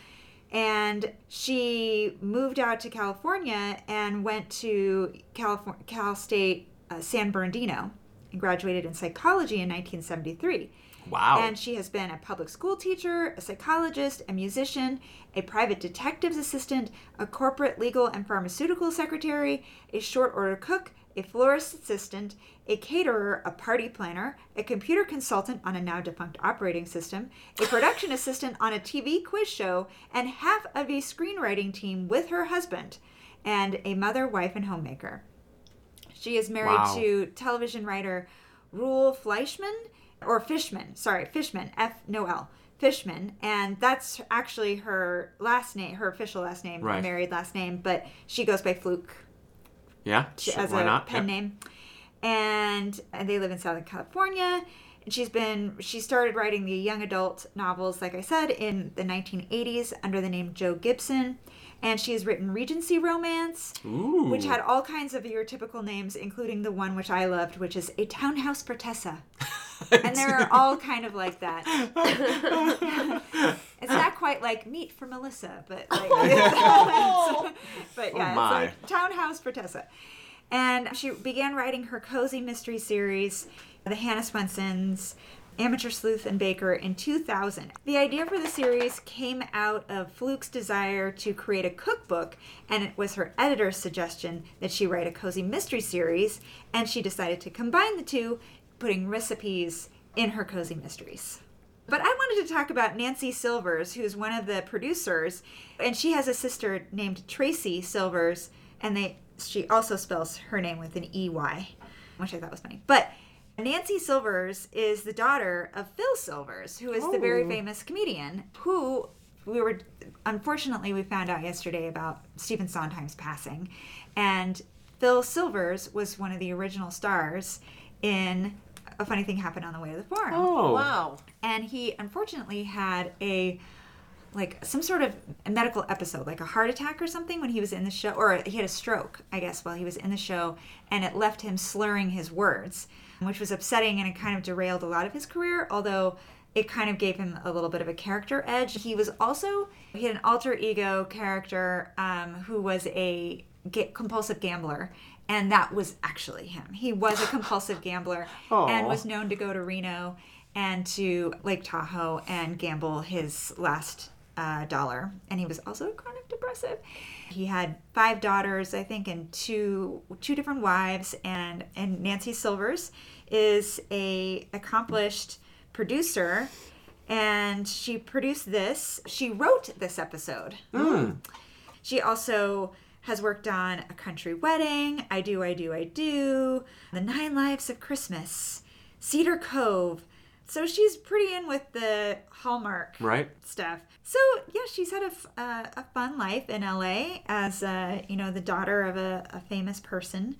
Speaker 2: and she moved out to California and went to California, Cal State uh, San Bernardino and graduated in psychology in 1973.
Speaker 1: Wow.
Speaker 2: And she has been a public school teacher, a psychologist, a musician, a private detective's assistant, a corporate legal and pharmaceutical secretary, a short order cook, a florist assistant, a caterer, a party planner, a computer consultant on a now defunct operating system, a production assistant on a TV quiz show, and half of a screenwriting team with her husband, and a mother, wife, and homemaker. She is married
Speaker 1: Wow.
Speaker 2: to television writer Ruel Fleischman or Fishman. Sorry, Fishman. F no L. Fishman, and that's actually her last name, her official last name, her
Speaker 1: Right.
Speaker 2: married last name, but she goes by Fluke
Speaker 1: yeah.
Speaker 2: she-
Speaker 1: sure,
Speaker 2: as
Speaker 1: why
Speaker 2: a
Speaker 1: not?
Speaker 2: pen
Speaker 1: Yep.
Speaker 2: name. And, and they live in Southern California. And she's been she started writing the young adult novels, like I said, in the 1980s under the name Jo Gibson. And she has written Regency Romance,
Speaker 1: Ooh.
Speaker 2: which had all kinds of your typical names, including the one which I loved, which is A Townhouse for Tessa. and they're all kind of like that. it's not quite like Meat for Melissa, but like, oh. but yeah,
Speaker 1: my.
Speaker 2: it's like Townhouse for Tessa. And she began writing her cozy mystery series, The Hannah Swensens, Amateur Sleuth and Baker, in 2000. The idea for the series came out of Fluke's desire to create a cookbook, and it was her editor's suggestion that she write a cozy mystery series, and she decided to combine the two, putting recipes in her cozy mysteries. But I wanted to talk about Nancey Silvers, who's one of the producers, and she has a sister named Tracey Silvers, and they she also spells her name with an EY, which I thought was funny. But Nancey Silvers is the daughter of Phil Silvers, who is the very oh. famous comedian who we were unfortunately we found out yesterday about Stephen Sondheim's passing. And Phil Silvers was one of the original stars in A Funny Thing Happened on the Way to the Forum
Speaker 1: Oh.
Speaker 3: Wow.
Speaker 2: and he unfortunately had a like some sort of medical episode like a heart attack or something when he was in the show or he had a stroke i guess while he was in the show and it left him slurring his words which was upsetting and it kind of derailed a lot of his career although it kind of gave him a little bit of a character edge he was also he had an alter ego character um, who was a ga- compulsive gambler and that was actually him he was a compulsive gambler and was known to go to reno and to Lake Tahoe and gamble his last uh, dollar. And he was also kind of depressive. He had five daughters, I think, and two two different wives. And and Nancey Silvers is a accomplished producer, and she produced this. She wrote this episode. She also has worked on A Country Wedding, I Do, I Do, I Do, The Nine Lives of Christmas, Cedar Cove. So she's pretty in with the Hallmark
Speaker 1: Right.
Speaker 2: stuff. So yeah, she's had a, f- uh, a fun life in LA as uh, you know the daughter of a, a famous person,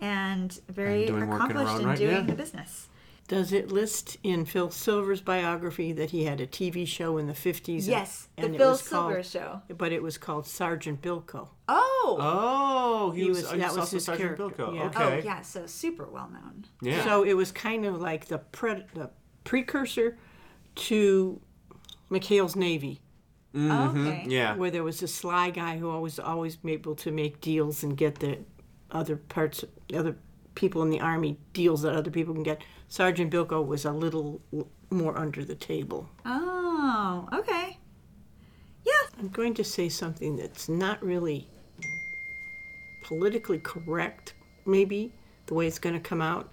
Speaker 2: and very
Speaker 1: And in
Speaker 2: accomplished in
Speaker 1: right,
Speaker 2: doing the business.
Speaker 4: Does it list in Phil Silver's biography that he had a TV show in the 50s?
Speaker 2: Yes, the
Speaker 4: and it
Speaker 2: Phil
Speaker 4: was called-
Speaker 2: Silvers show.
Speaker 4: But it was called Sergeant Bilko.
Speaker 2: Oh,
Speaker 1: Oh, he,
Speaker 4: He
Speaker 1: was,
Speaker 4: was- that
Speaker 1: was
Speaker 4: was
Speaker 1: also
Speaker 4: his
Speaker 1: Sergeant
Speaker 4: character,
Speaker 1: Bilko.
Speaker 4: yeah.
Speaker 1: Okay.
Speaker 2: oh yeah, so super well known.
Speaker 1: Yeah.
Speaker 4: So it was kind of like the, pre- the precursor to McHale's Navy. Mm-hmm.
Speaker 2: Okay.
Speaker 1: Yeah.
Speaker 4: where there was a sly guy who always always able to make deals and get the other parts, other people in the army deals that other people can get. Sergeant Bilko was a little more under the table.
Speaker 2: Oh, okay. Yeah.
Speaker 4: I'm going to say something that's not really politically correct, maybe the way it's going to come out,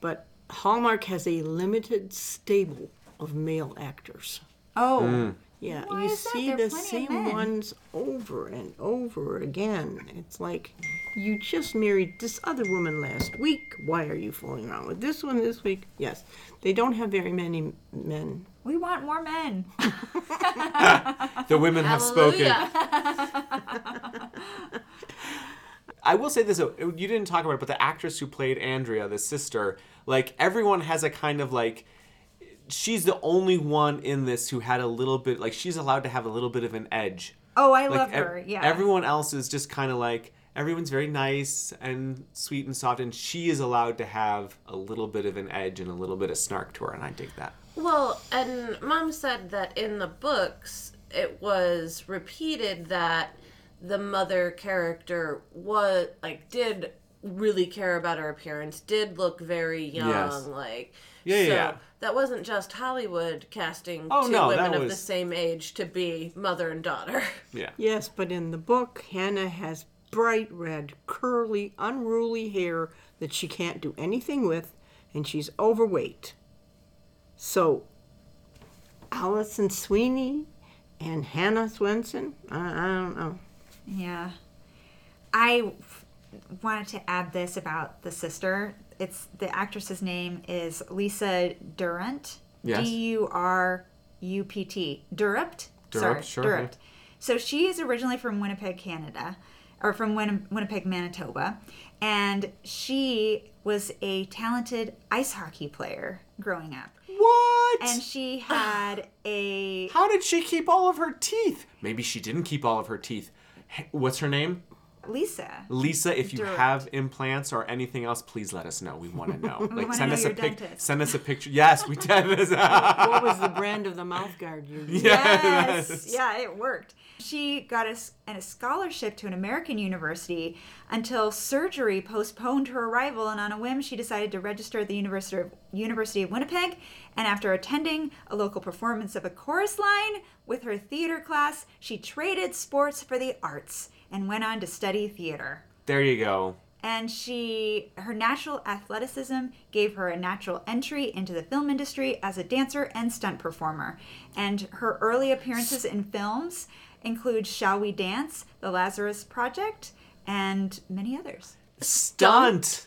Speaker 4: but Hallmark has a limited stable of male actors.
Speaker 2: Oh. Hmm.
Speaker 4: Yeah,
Speaker 2: Why
Speaker 4: you
Speaker 2: is
Speaker 4: see
Speaker 2: There
Speaker 4: the same ones over and over again. It's like you just married this other woman last week. Why are you fooling around with this one this week? Yes, they don't have very many men.
Speaker 2: We want more men.
Speaker 1: The women have spoken. I will say this: though, you didn't talk about it, but the actress who played Andrea, the sister, like everyone has a kind of like. She's the only one in this who had a little bit like she's allowed to have a little bit of an edge.
Speaker 2: Oh, I
Speaker 1: Like
Speaker 2: love
Speaker 1: ev-
Speaker 2: her. Yeah.
Speaker 1: Everyone else is just kind of like everyone's very nice and sweet and soft, and she is allowed to have a little bit of an edge and a little bit of snark to her, and I dig that.
Speaker 3: Well, and mom said that in the books it was repeated that the mother character was like did really care about her appearance, did look very young,
Speaker 1: Yes.
Speaker 3: like
Speaker 1: Yeah, yeah,
Speaker 3: so
Speaker 1: yeah.
Speaker 3: that wasn't just Hollywood casting
Speaker 1: Oh,
Speaker 3: two
Speaker 1: no,
Speaker 3: women
Speaker 1: that
Speaker 3: of the same age to be mother and daughter.
Speaker 1: Yeah.
Speaker 4: Yes, but in the book, Hannah has bright red, curly, unruly hair that she can't do anything with, and she's overweight. So, Alison Sweeney and Hannah Swensen, I, I don't know.
Speaker 2: Yeah. I f- wanted to add this about the sister. It's the actress's name is Lisa Durant.
Speaker 1: Yes.
Speaker 2: D U R U P T. Durupt. Sorry,
Speaker 1: sure,
Speaker 2: Durupt. So she is originally from Winnipeg, Canada, or from Win- Winnipeg, Manitoba, and she was a talented ice hockey player growing up.
Speaker 1: What?
Speaker 2: And she had a
Speaker 1: How did she keep all of her teeth? Maybe she didn't keep all of her teeth. What's her name?
Speaker 2: Lisa.
Speaker 1: Lisa, if you
Speaker 2: Direct.
Speaker 1: have implants or anything else, please let us know. We want to know. Like send
Speaker 2: know
Speaker 1: us a
Speaker 2: your
Speaker 1: pic.
Speaker 2: dentist.
Speaker 1: Send us a picture. Yes, we did.
Speaker 4: What was the brand of the mouth guard you used?
Speaker 2: Yes. yeah, it worked. She got a scholarship to an American university until surgery postponed her arrival, and on a whim, she decided to register at the University of, University of Winnipeg. And after attending a local performance of a chorus line with her theater class, she traded sports for the arts and went on to study theater
Speaker 1: there you go.
Speaker 2: and she her natural athleticism gave her a natural entry into the film industry as a dancer and stunt performer and her early appearances in films include shall we dance the lazarus project and many others
Speaker 1: Stunt.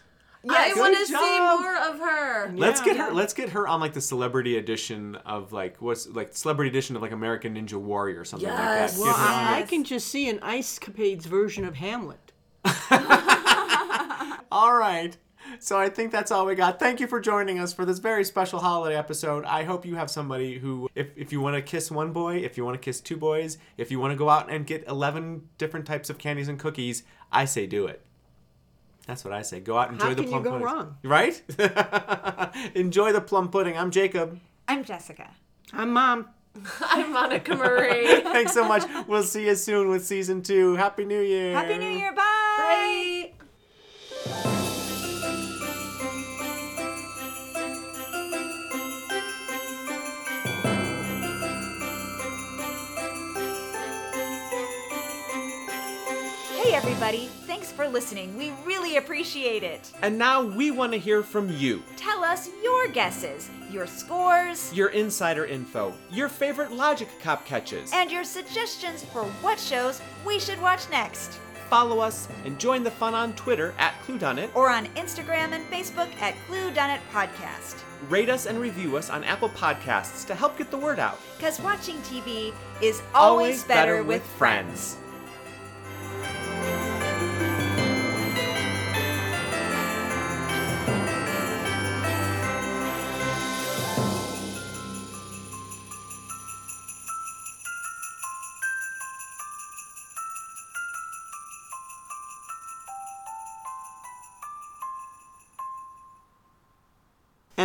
Speaker 3: I want to see more of her.
Speaker 1: Let's
Speaker 4: Yeah.
Speaker 1: get her. Let's get her on like the celebrity edition of like what's like celebrity edition of like American Ninja Warrior or something like that.
Speaker 3: Yes.
Speaker 1: Get
Speaker 4: Well,
Speaker 1: her on
Speaker 4: I, I
Speaker 2: Yes.
Speaker 4: can just see an Ice Capades version of Hamlet.
Speaker 1: All right. So I think that's all we got. Thank you for joining us for this very special holiday episode. I hope you have somebody who, if, if you want to kiss one boy, if you want to kiss two boys, if you want to go out and get 11 different types of candies and cookies, I say do it. That's what I say. Go out and enjoy
Speaker 4: How
Speaker 1: the
Speaker 4: can you
Speaker 1: plum
Speaker 4: go
Speaker 1: pudding.
Speaker 4: wrong?
Speaker 1: Right? enjoy the plum pudding. I'm Jacob.
Speaker 2: i'm jessica
Speaker 4: I'm mom.
Speaker 3: I'm Monica Marie.
Speaker 1: Thanks so much. We'll see you soon with season two. Happy New Year.
Speaker 2: happy new year bye,
Speaker 3: Bye.
Speaker 2: Thanks for listening we really appreciate it
Speaker 1: And now we want to hear from you.
Speaker 2: tell us your guesses your scores
Speaker 1: Your insider info, your favorite Logic Cop catches.
Speaker 2: and your suggestions for what shows we should watch next.
Speaker 1: Follow us and join the fun on Twitter at ClueDoneIt.
Speaker 2: Or on Instagram and Facebook at Clue Podcast.
Speaker 1: Rate us and review us on Apple Podcasts to help get the word out.
Speaker 2: Because watching TV is always, better, with friends.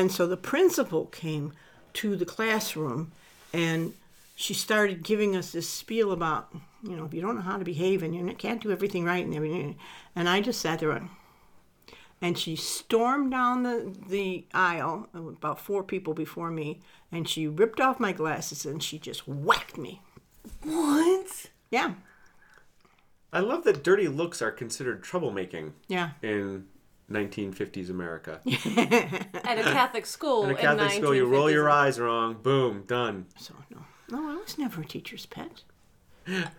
Speaker 4: And so the principal came to the classroom and she started giving us this spiel about, you know, if you don't know how to behave and you can't do everything right and everything. And I just sat there and, and she stormed down the, the aisle, about four people before me, and she ripped off my glasses and she just whacked me.
Speaker 3: What?
Speaker 4: Yeah,
Speaker 1: I love that dirty looks are considered troublemaking
Speaker 4: yeah.
Speaker 1: in 1950s America.
Speaker 3: At a Catholic school
Speaker 1: In a Catholic school, you roll your eyes wrong, boom, done.
Speaker 4: So, no. No, I was never a teacher's pet.